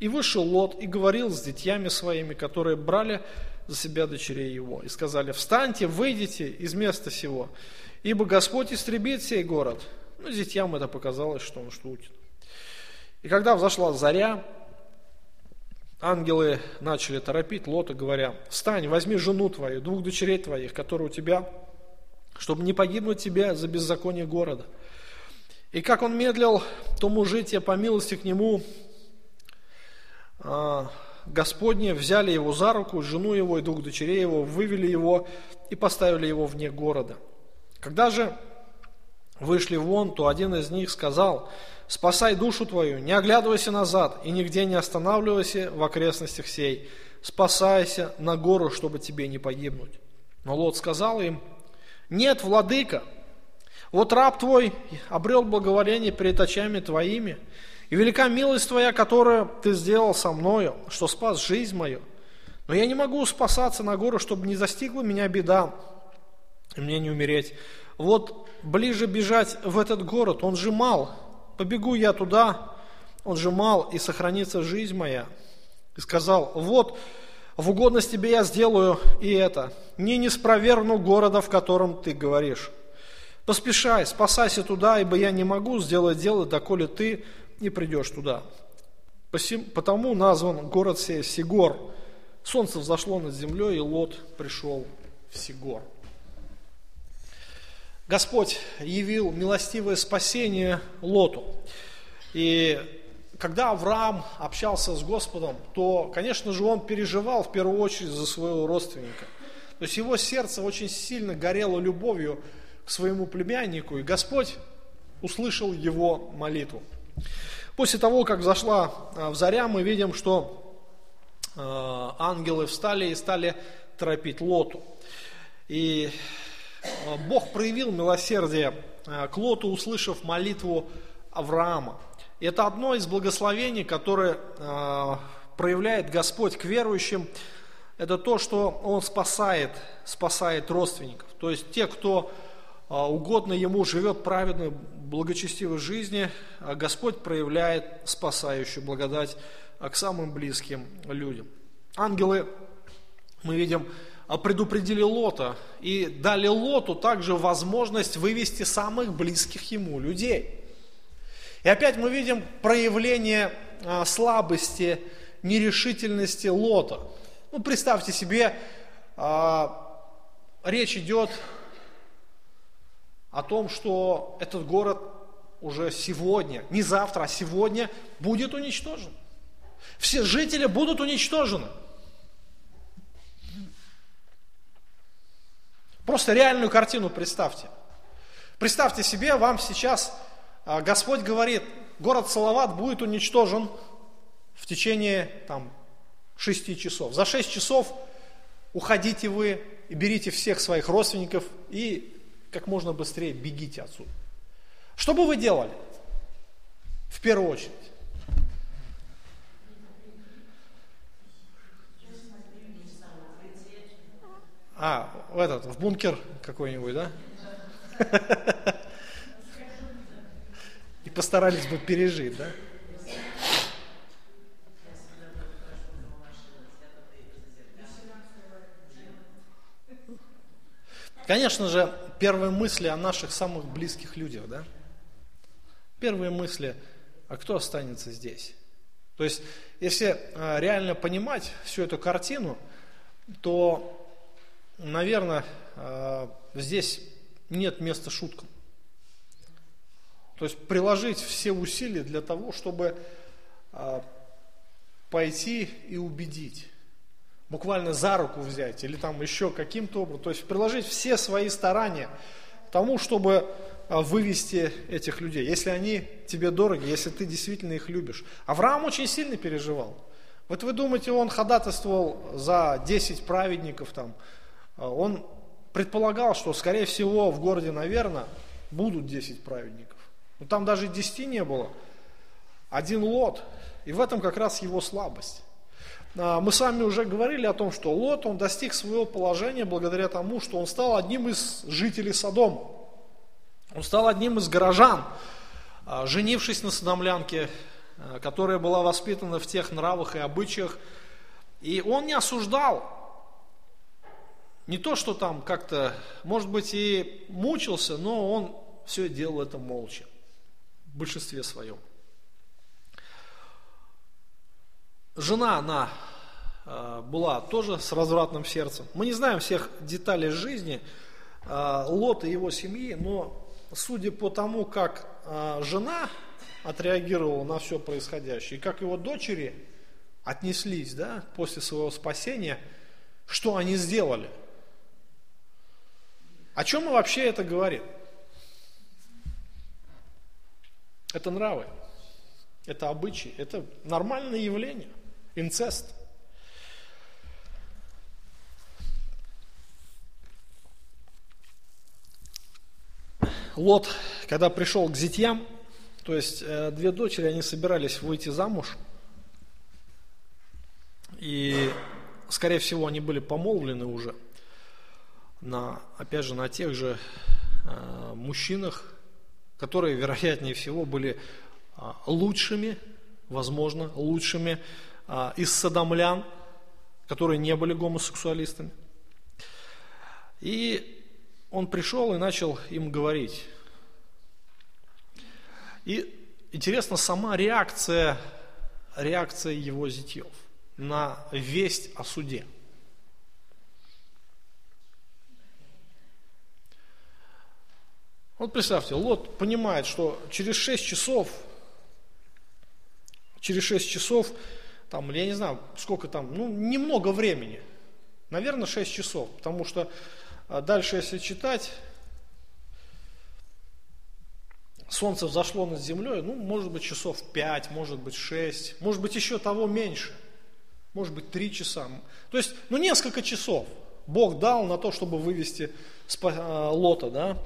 И вышел Лот и говорил с детьями своими, которые брали за себя дочерей его. И сказали, встаньте, выйдите из места сего, ибо Господь истребит сей город. Ну, детям это показалось, что он шутит. И когда взошла заря, ангелы начали торопить Лота, говоря, встань, возьми жену твою, двух дочерей твоих, которые у тебя, чтобы не погибнуть тебе за беззаконие города. И как он медлил, то мужитие по милости к нему а, Господне взяли его за руку, жену его и двух дочерей его, вывели его и поставили его вне города. Когда же вышли вон, то один из них сказал, спасай душу твою, не оглядывайся назад и нигде не останавливайся в окрестностях сей, спасайся на гору, чтобы тебе не погибнуть. Но Лот сказал им, нет, владыка, вот раб твой обрел благоволение перед очами твоими, и велика милость Твоя, которую Ты сделал со мною, что спас жизнь мою. Но я не могу спасаться на гору, чтобы не застигла меня беда, и мне не умереть. Вот ближе бежать в этот город, он же мал. Побегу я туда, он же мал, и сохранится жизнь моя. И сказал, вот, в угодность тебе я сделаю и это. Не не спровергну города, в котором ты говоришь. Поспешай, спасайся туда, ибо я не могу сделать дело, доколе ты не придешь туда. Потому назван город сей Сигор. Солнце взошло над землей, и Лот пришел в Сигор. Господь явил милостивое спасение Лоту. И когда Авраам общался с Господом, то, конечно же, он переживал в первую очередь за своего родственника. То есть его сердце очень сильно горело любовью к своему племяннику, и Господь услышал его молитву. После того, как зашла а, в заря, мы видим, что а, ангелы встали и стали торопить Лоту. И Бог проявил милосердие к Лоту, услышав молитву Авраама. Это одно из благословений, которое проявляет Господь к верующим, это то, что Он спасает, спасает родственников. То есть те, кто угодно ему живет праведной, благочестивой жизни, а Господь проявляет спасающую благодать к самым близким людям. Ангелы, мы видим, предупредили Лота и дали Лоту также возможность вывести самых близких ему людей. И опять мы видим проявление слабости, нерешительности Лота. Ну, представьте себе, речь идет о том, что этот город уже сегодня, не завтра, а сегодня будет уничтожен. Все жители будут уничтожены. Просто реальную картину представьте. Представьте себе, вам сейчас а, Господь говорит, город Салават будет уничтожен в течение там, шести часов. За шесть часов уходите вы и берите всех своих родственников и как можно быстрее бегите отсюда. Что бы вы делали? В первую очередь. А, в этот, в бункер какой-нибудь, да? И постарались бы пережить, да? Конечно же, первые мысли о наших самых близких людях, да? Первые мысли, а кто останется здесь? То есть, если а, реально понимать всю эту картину, то, наверное, а, здесь нет места шуткам. То есть приложить все усилия для того, чтобы а, пойти и убедить буквально за руку взять или там еще каким-то образом, то есть приложить все свои старания тому, чтобы а, вывести этих людей, если они тебе дороги, если ты действительно их любишь. Авраам очень сильно переживал. Вот вы думаете, он ходатайствовал за 10 праведников там, он предполагал, что скорее всего в городе, наверное, будут 10 праведников. Но там даже 10 не было. Один лот. И в этом как раз его слабость. А, мы с вами уже говорили о том, что Лот, он достиг своего положения благодаря тому, что он стал одним из жителей Содома. Он стал одним из горожан, а, женившись на содомлянке, которая была воспитана в тех нравах и обычаях. И он не осуждал. Не то, что там как-то, может быть, и мучился, но он все делал это молча. В большинстве своем. Жена, она э, была тоже с развратным сердцем. Мы не знаем всех деталей жизни э, Лота и его семьи, но судя по тому, как э, жена отреагировала на все происходящее, и как его дочери отнеслись да, после своего спасения, что они сделали. О чем вообще это говорит? Это нравы, это обычаи, это нормальное явление, инцест. Лот, когда пришел к зятьям, то есть э, две дочери, они собирались выйти замуж, и, скорее всего, они были помолвлены уже на, опять же, на тех же э, мужчинах, которые, вероятнее всего, были э, лучшими, возможно, лучшими э, из садомлян, которые не были гомосексуалистами. И он пришел и начал им говорить. И интересна сама реакция, реакция его зятьев на весть о суде. Вот представьте, Лот понимает, что через 6 часов, через 6 часов, там, я не знаю, сколько там, ну, немного времени, наверное, 6 часов, потому что а дальше, если читать, солнце взошло над землей, ну, может быть, часов 5, может быть, 6, может быть, еще того меньше – может быть, три часа. То есть, ну, несколько часов Бог дал на то, чтобы вывести э, Лота, да.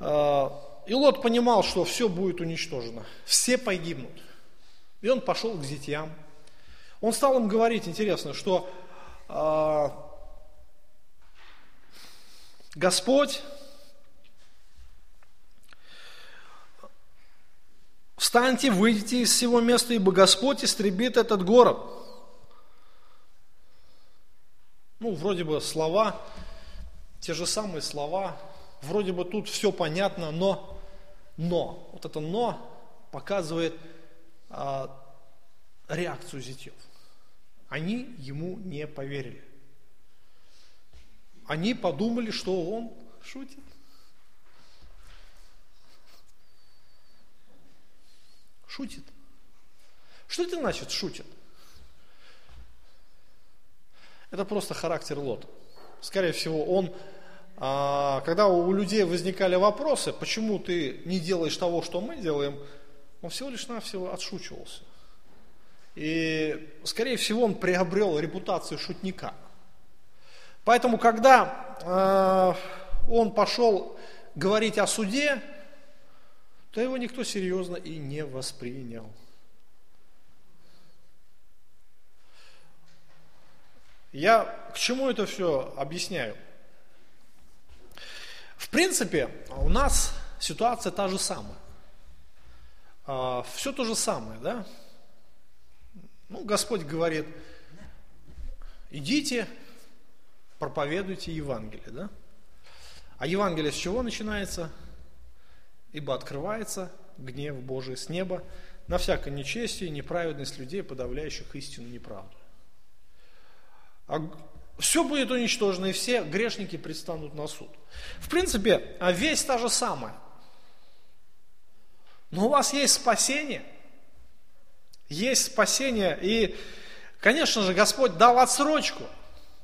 Э, и Лот понимал, что все будет уничтожено, все погибнут. И он пошел к зятьям. Он стал им говорить, интересно, что э, Господь Встаньте, выйдите из всего места, ибо Господь истребит этот город. Ну, вроде бы слова, те же самые слова, вроде бы тут все понятно, но, но, вот это но показывает а, реакцию зятьев. Они ему не поверили. Они подумали, что он шутит. Шутит. Что это значит шутит? Это просто характер Лота. Скорее всего, он, когда у людей возникали вопросы, почему ты не делаешь того, что мы делаем, он всего лишь навсего отшучивался. И, скорее всего, он приобрел репутацию шутника. Поэтому, когда э, он пошел говорить о суде, то его никто серьезно и не воспринял. Я к чему это все объясняю? В принципе, у нас ситуация та же самая. А, все то же самое, да? Ну, Господь говорит, идите, проповедуйте Евангелие, да? А Евангелие с чего начинается? Ибо открывается гнев Божий с неба на всякое нечестие и неправедность людей, подавляющих истину неправду. А все будет уничтожено, и все грешники предстанут на суд. В принципе, а весь та же самая. Но у вас есть спасение. Есть спасение. И, конечно же, Господь дал отсрочку.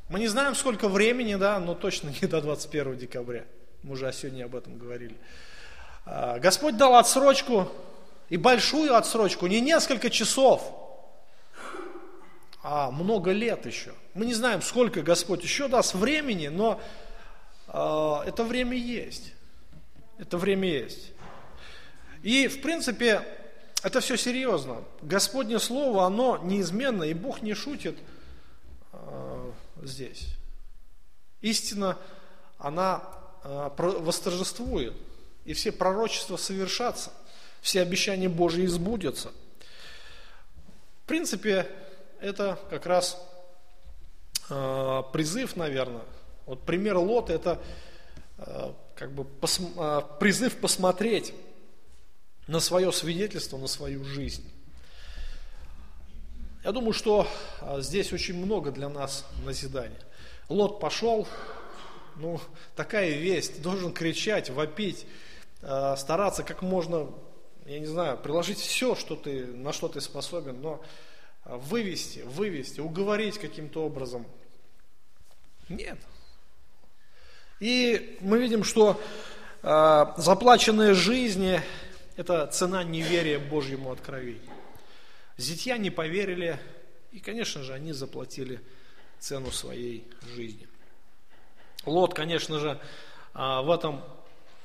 Мы не знаем, сколько времени, да, но точно не до 21 декабря. Мы уже сегодня об этом говорили. А, Господь дал отсрочку, и большую отсрочку, не несколько часов, а много лет еще. Мы не знаем, сколько Господь еще даст времени, но э, это время есть. Это время есть. И, в принципе, это все серьезно. Господнее Слово, оно неизменно, и Бог не шутит э, здесь. Истина, она э, восторжествует, и все пророчества совершатся, все обещания Божьи избудятся. В принципе, это как раз э, призыв, наверное. Вот пример Лота это э, как бы э, призыв посмотреть на свое свидетельство, на свою жизнь. Я думаю, что здесь очень много для нас назидания. Лот пошел, ну, такая весть, должен кричать, вопить, стараться как можно, я не знаю, приложить все, что ты, на что ты способен, но вывести, вывести, уговорить каким-то образом. Нет. И мы видим, что э, заплаченные жизни – это цена неверия Божьему откровению. Зятья не поверили, и, конечно же, они заплатили цену своей жизни. Лот, конечно же, а, в этом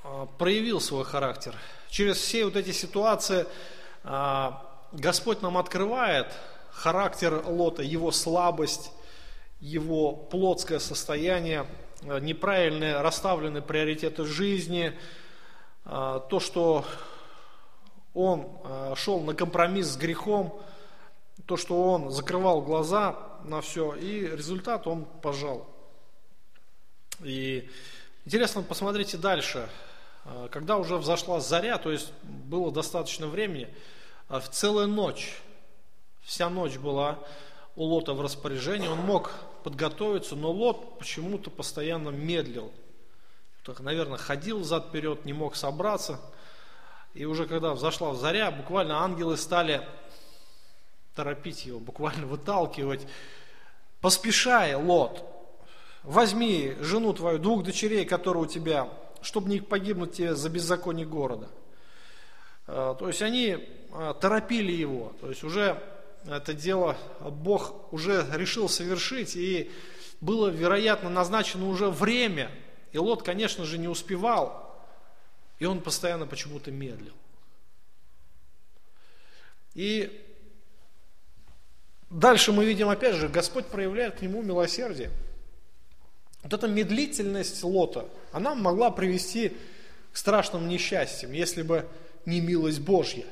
а, проявил свой характер. Через все вот эти ситуации а, Господь нам открывает характер Лота, его слабость, его плотское состояние, неправильные расставленные приоритеты жизни, то, что он шел на компромисс с грехом, то, что он закрывал глаза на все, и результат он пожал. И интересно, посмотрите дальше. Когда уже взошла заря, то есть было достаточно времени, в целую ночь, вся ночь была у Лота в распоряжении, он мог подготовиться, но Лот почему-то постоянно медлил. Так, наверное, ходил зад-вперед, не мог собраться. И уже когда взошла заря, буквально ангелы стали торопить его, буквально выталкивать. Поспешай, Лот, возьми жену твою, двух дочерей, которые у тебя, чтобы не погибнуть тебе за беззаконие города. Э, то есть они э, торопили его, то есть уже это дело Бог уже решил совершить, и было, вероятно, назначено уже время, и Лот, конечно же, не успевал, и он постоянно почему-то медлил. И дальше мы видим, опять же, Господь проявляет к нему милосердие. Вот эта медлительность Лота, она могла привести к страшным несчастьям, если бы не милость Божья.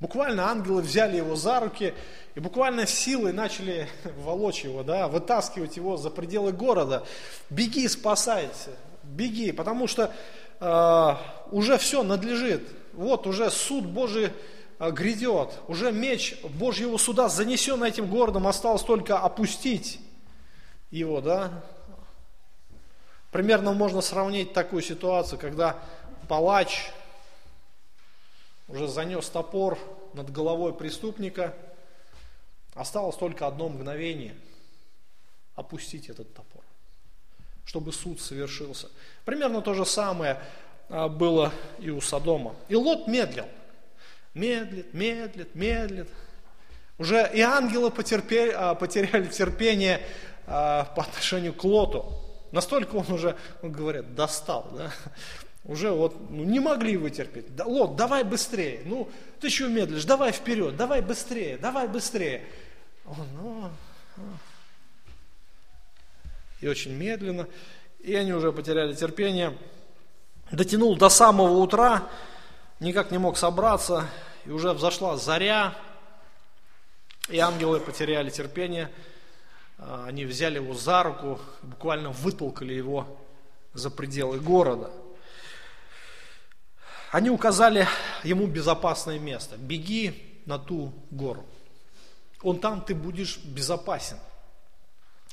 Буквально ангелы взяли его за руки и буквально силой начали волочь его, да, вытаскивать его за пределы города. Беги, спасайся, беги, потому что э, уже все надлежит. Вот уже суд Божий э, грядет, уже меч Божьего суда занесен этим городом, осталось только опустить его, да, Примерно можно сравнить такую ситуацию, когда палач уже занес топор над головой преступника, осталось только одно мгновение – опустить этот топор, чтобы суд совершился. Примерно то же самое а, было и у Содома. И Лот медлил, медлит, медлит, медлит. Уже и ангелы потерпели, а, потеряли терпение а, по отношению к Лоту. Настолько он уже, он говорят, достал, да? Уже вот ну, не могли вытерпеть. Да, Лот, давай быстрее. Ну, ты еще медлишь, давай вперед, давай быстрее, давай быстрее. Он, ну, ну. И очень медленно. И они уже потеряли терпение. Дотянул до самого утра, никак не мог собраться. И уже взошла заря. И ангелы потеряли терпение. А, они взяли его за руку, буквально вытолкали его за пределы города. Они указали ему безопасное место. Беги на ту гору. Он там, ты будешь безопасен.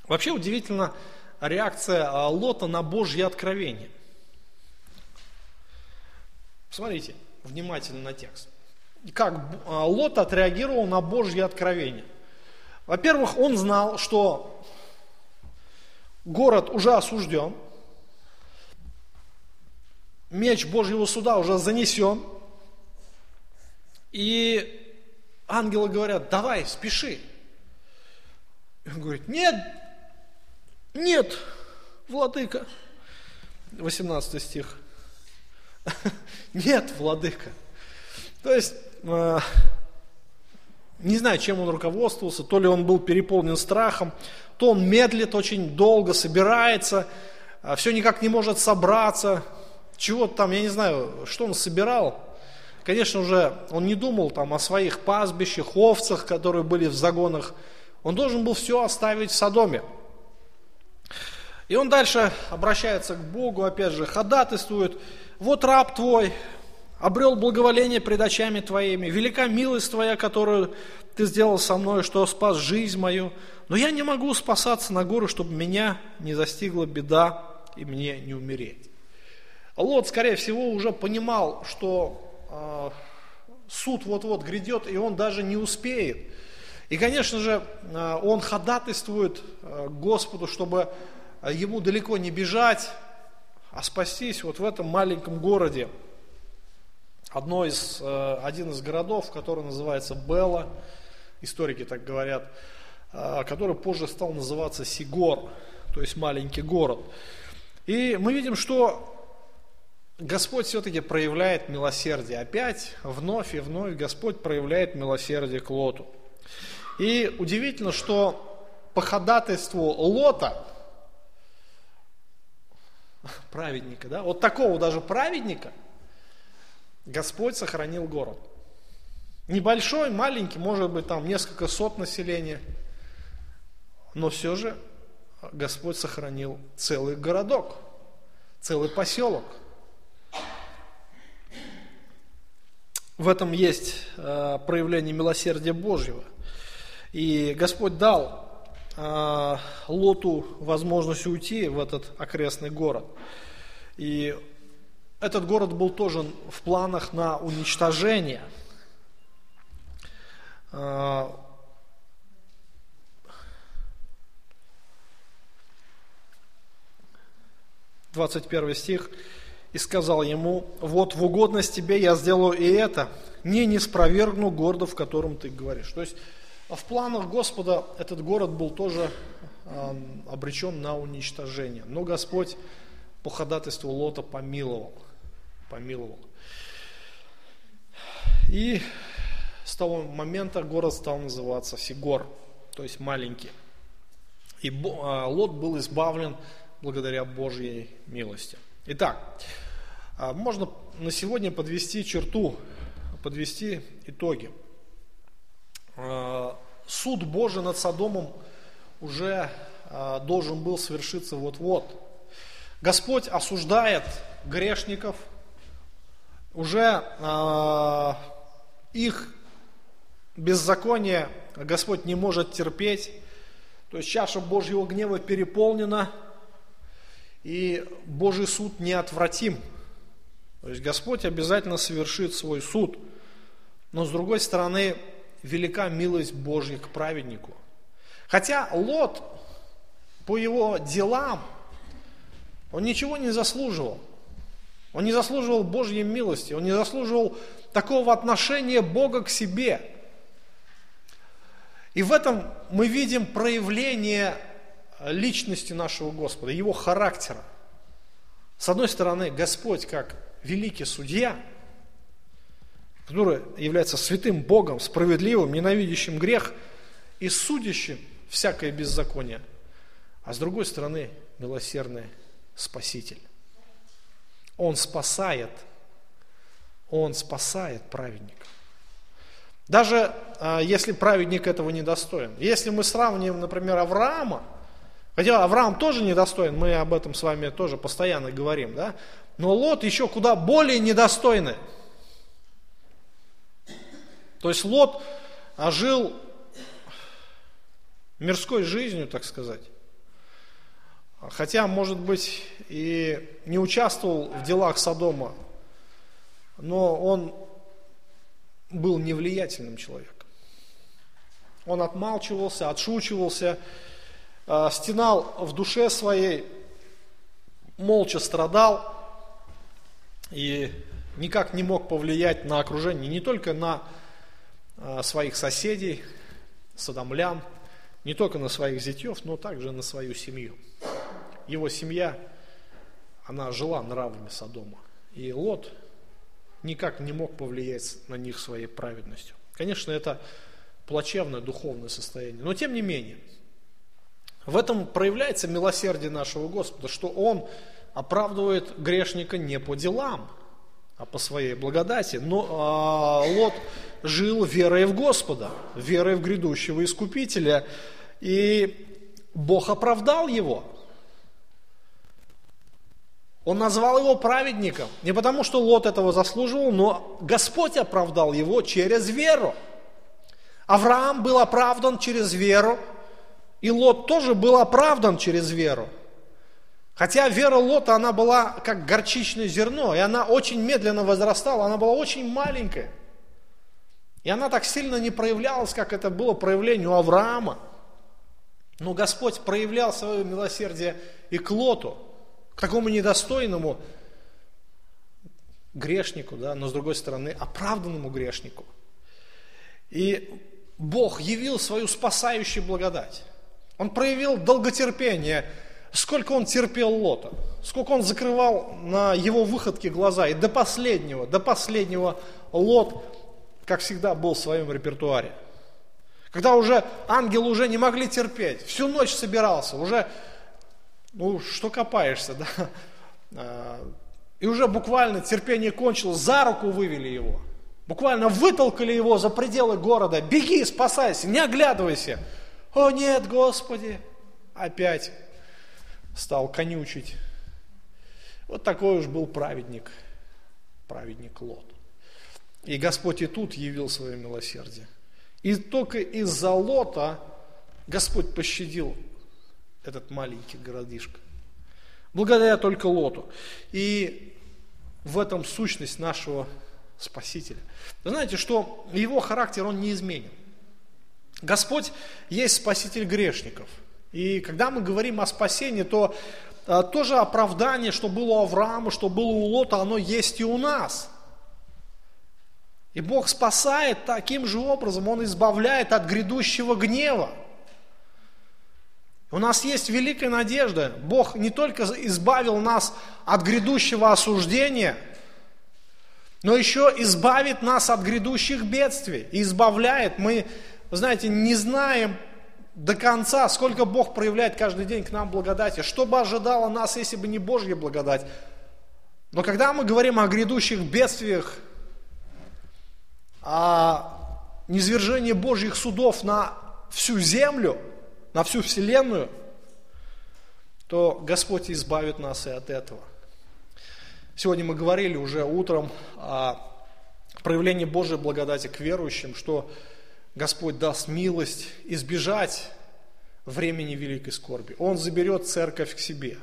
Вообще удивительно реакция а, Лота на Божье откровение. Смотрите внимательно на текст. Как а, Лот отреагировал на Божье откровение. Во-первых, он знал, что город уже осужден, меч Божьего суда уже занесен, и ангелы говорят, давай, спеши. Он говорит, нет, нет, владыка. 18 стих. Нет, владыка. То есть, э, не знаю, чем он руководствовался, то ли он был переполнен страхом, то он медлит очень долго, собирается, а все никак не может собраться, чего там, я не знаю, что он собирал, конечно уже, он не думал там о своих пастбищах, овцах, которые были в загонах. Он должен был все оставить в Содоме. И он дальше обращается к Богу, опять же, ходатайствует. Вот раб твой, обрел благоволение пред очами твоими, велика милость твоя, которую ты сделал со мной, что спас жизнь мою. Но я не могу спасаться на гору, чтобы меня не застигла беда и мне не умереть. Лот, скорее всего, уже понимал, что э, суд вот-вот грядет, и он даже не успеет. И, конечно же, э, он ходатайствует э, Господу, чтобы ему далеко не бежать, а спастись вот в этом маленьком городе. Одно из, э, один из городов, который называется Белла, историки так говорят, э, который позже стал называться Сигор, то есть маленький город. И мы видим, что Господь все-таки проявляет милосердие. Опять, вновь и вновь Господь проявляет милосердие к Лоту. И удивительно, что по ходатайству Лота, праведника, да, вот такого даже праведника, Господь сохранил город. Небольшой, маленький, может быть, там несколько сот населения, но все же Господь сохранил целый городок, целый поселок. В этом есть э, проявление милосердия Божьего. И Господь дал э, Лоту возможность уйти в этот окрестный город. И этот город был тоже в планах на уничтожение. Э, 21 стих, «И сказал ему, вот в угодность тебе я сделаю и это, не не спровергну города, в котором ты говоришь». То есть в планах Господа этот город был тоже э, обречен на уничтожение. Но Господь по ходатайству Лота помиловал. Помиловал. И с того момента город стал называться Сигор, то есть маленький. И Лот был избавлен благодаря Божьей милости. Итак, а, можно на сегодня подвести черту, подвести итоги. А, суд Божий над Содомом уже а, должен был свершиться вот-вот. Господь осуждает грешников, уже их беззаконие Господь не может терпеть, то есть чаша Божьего гнева переполнена – и Божий суд неотвратим. То есть Господь обязательно совершит свой суд. Но с другой стороны, велика милость Божья к праведнику. Хотя Лот по его делам, он ничего не заслуживал. Он не заслуживал Божьей милости, он не заслуживал такого отношения Бога к себе. И в этом мы видим проявление личности нашего Господа, его характера. С одной стороны, Господь как великий судья, который является святым Богом, справедливым, ненавидящим грех и судящим всякое беззаконие. А с другой стороны, милосердный Спаситель. Он спасает, Он спасает праведника. Даже а, если праведник этого не достоин. Если мы сравним, например, Авраама Хотя Авраам тоже недостоин, мы об этом с вами тоже постоянно говорим, да? Но Лот еще куда более недостойный. То есть Лот жил мирской жизнью, так сказать. Хотя, может быть, и не участвовал в делах Содома, но он был невлиятельным человеком. Он отмалчивался, отшучивался, Э, стенал в душе своей, молча страдал и никак не мог повлиять на окружение, не только на э, своих соседей, садомлян, не только на своих зятьев, но также на свою семью. Его семья, она жила нравами Содома. И Лот никак не мог повлиять на них своей праведностью. Конечно, это плачевное духовное состояние. Но тем не менее, в этом проявляется милосердие нашего Господа, что Он оправдывает грешника не по делам. а по своей благодати. Но а, Лот жил верой в Господа, верой в грядущего Искупителя. И Бог оправдал его. Он назвал его праведником. Не потому, что Лот этого заслуживал, но Господь оправдал его через веру. Авраам был оправдан через веру, и Лот тоже был оправдан через веру. Хотя вера Лота, она была как горчичное зерно, и она очень медленно возрастала, она была очень маленькая. И она так сильно не проявлялась, как это было проявление у Авраама. Но Господь проявлял свое милосердие и к Лоту, к такому недостойному грешнику, да, но с другой стороны оправданному грешнику. И Бог явил свою спасающую благодать. Он проявил долготерпение – сколько он терпел Лота, сколько он закрывал на его выходке глаза. И до последнего, до последнего Лот, как всегда, был в своем репертуаре. Когда уже ангелы уже не могли терпеть, всю ночь собирался, уже, ну, что копаешься, да? А, и уже буквально терпение кончилось, за руку вывели его. Буквально вытолкали его за пределы города. Беги, спасайся, не оглядывайся. О нет, Господи, опять стал конючить. Вот такой уж был праведник, праведник Лот. И Господь и тут явил свое милосердие. И только из-за Лота Господь пощадил этот маленький городишко. Благодаря только Лоту. И в этом сущность нашего Спасителя. Вы знаете, что его характер, он не изменен. Господь есть Спаситель грешников – и когда мы говорим о спасении, то а, тоже оправдание, что было у Авраама, что было у Лота, оно есть и у нас. И Бог спасает таким же образом, Он избавляет от грядущего гнева. У нас есть великая надежда. Бог не только избавил нас от грядущего осуждения, но еще избавит нас от грядущих бедствий. И избавляет. Мы, знаете, не знаем до конца, сколько Бог проявляет каждый день к нам благодати, что бы ожидало нас, если бы не Божья благодать. Но когда мы говорим о грядущих бедствиях, о низвержении Божьих судов на всю землю, на всю вселенную, то Господь избавит нас и от этого. Сегодня мы говорили уже утром о проявлении Божьей благодати к верующим, что Господь даст милость избежать времени великой скорби. Он заберет церковь к себе.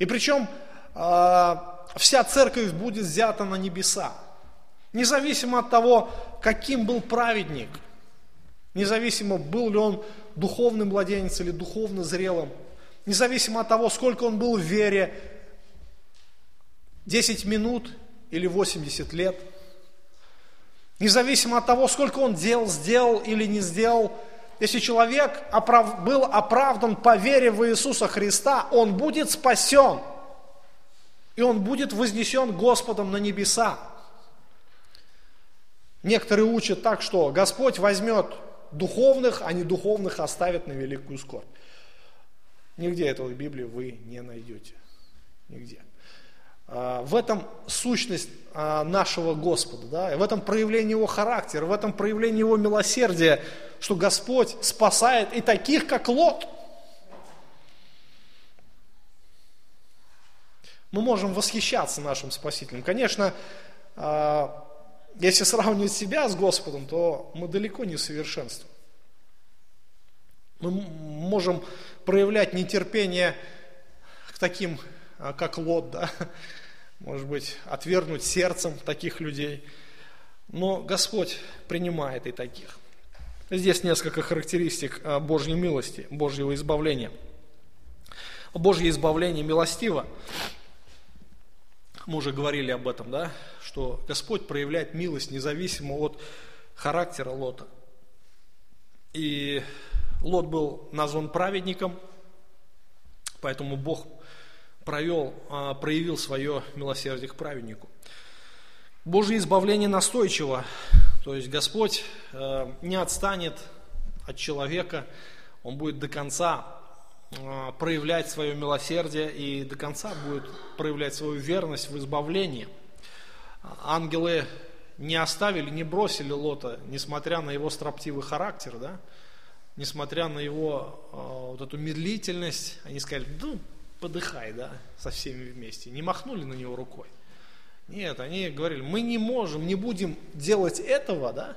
И причем а, вся церковь будет взята на небеса. Независимо от того, каким был праведник, независимо, был ли он духовным младенец или духовно зрелым, независимо от того, сколько он был в вере, 10 минут или 80 лет – Независимо от того, сколько он дел сделал или не сделал, если человек оправ... был оправдан по вере в Иисуса Христа, он будет спасен. И он будет вознесен Господом на небеса. Некоторые учат так, что Господь возьмет духовных, а не духовных оставит на великую скорбь. Нигде этого в Библии вы не найдете. Нигде. А, в этом сущность а, нашего Господа, да, в этом проявлении Его характера, в этом проявлении Его милосердия, что Господь спасает и таких, как Лот. Мы можем восхищаться нашим Спасителем. Конечно, а, если сравнивать себя с Господом, то мы далеко не совершенствуем. Мы можем проявлять нетерпение к таким, как Лот, да, может быть, отвергнуть сердцем таких людей. Но Господь принимает и таких. Здесь несколько характеристик а, Божьей милости, Божьего избавления. Божье избавление милостиво. Мы уже говорили об этом, да, что Господь проявляет милость независимо от характера Лота. И Лот был назван праведником, поэтому Бог провел, а, проявил свое милосердие к праведнику. Божье избавление настойчиво, то есть Господь э, не отстанет от человека, Он будет до конца э, проявлять свое милосердие и до конца будет проявлять свою верность в избавлении. ангелы не оставили, не бросили Лота, несмотря на его строптивый характер, да, несмотря на его э, вот эту медлительность, они сказали, ну, подыхай, да, со всеми вместе. Не махнули на него рукой. Нет, они говорили, мы не можем, не будем делать этого, да,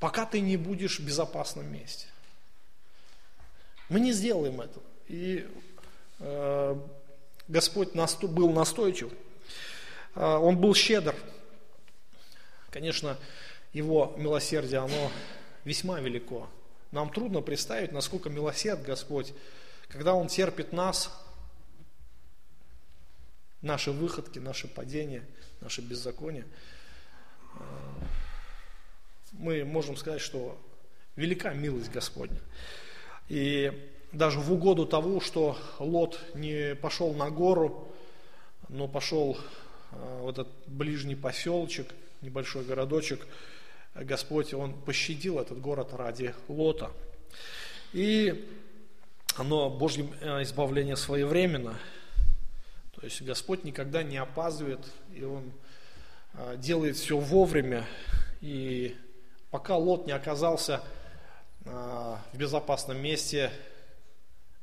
пока ты не будешь в безопасном месте. Мы не сделаем этого. И э, Господь насто, был настойчив, э, Он был щедр. Конечно, Его милосердие, оно весьма велико. Нам трудно представить, насколько милосерд Господь, когда Он терпит нас, наши выходки, наши падения, наши беззакония. Э, мы можем сказать, что велика милость Господня. И даже в угоду того, что Лот не пошел на гору, но пошел э, в этот ближний поселочек, небольшой городочек, Господь, Он пощадил этот город ради Лота. И оно, Божье э, избавление своевременно. То есть Господь никогда не опаздывает, и Он э, делает все вовремя. И пока Лот не оказался в безопасном месте,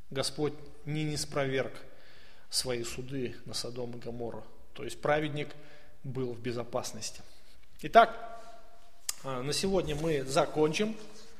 Господь не не спроверг свои суды на Содом и Гоморру. То есть праведник был в безопасности. Итак, на сегодня мы закончим.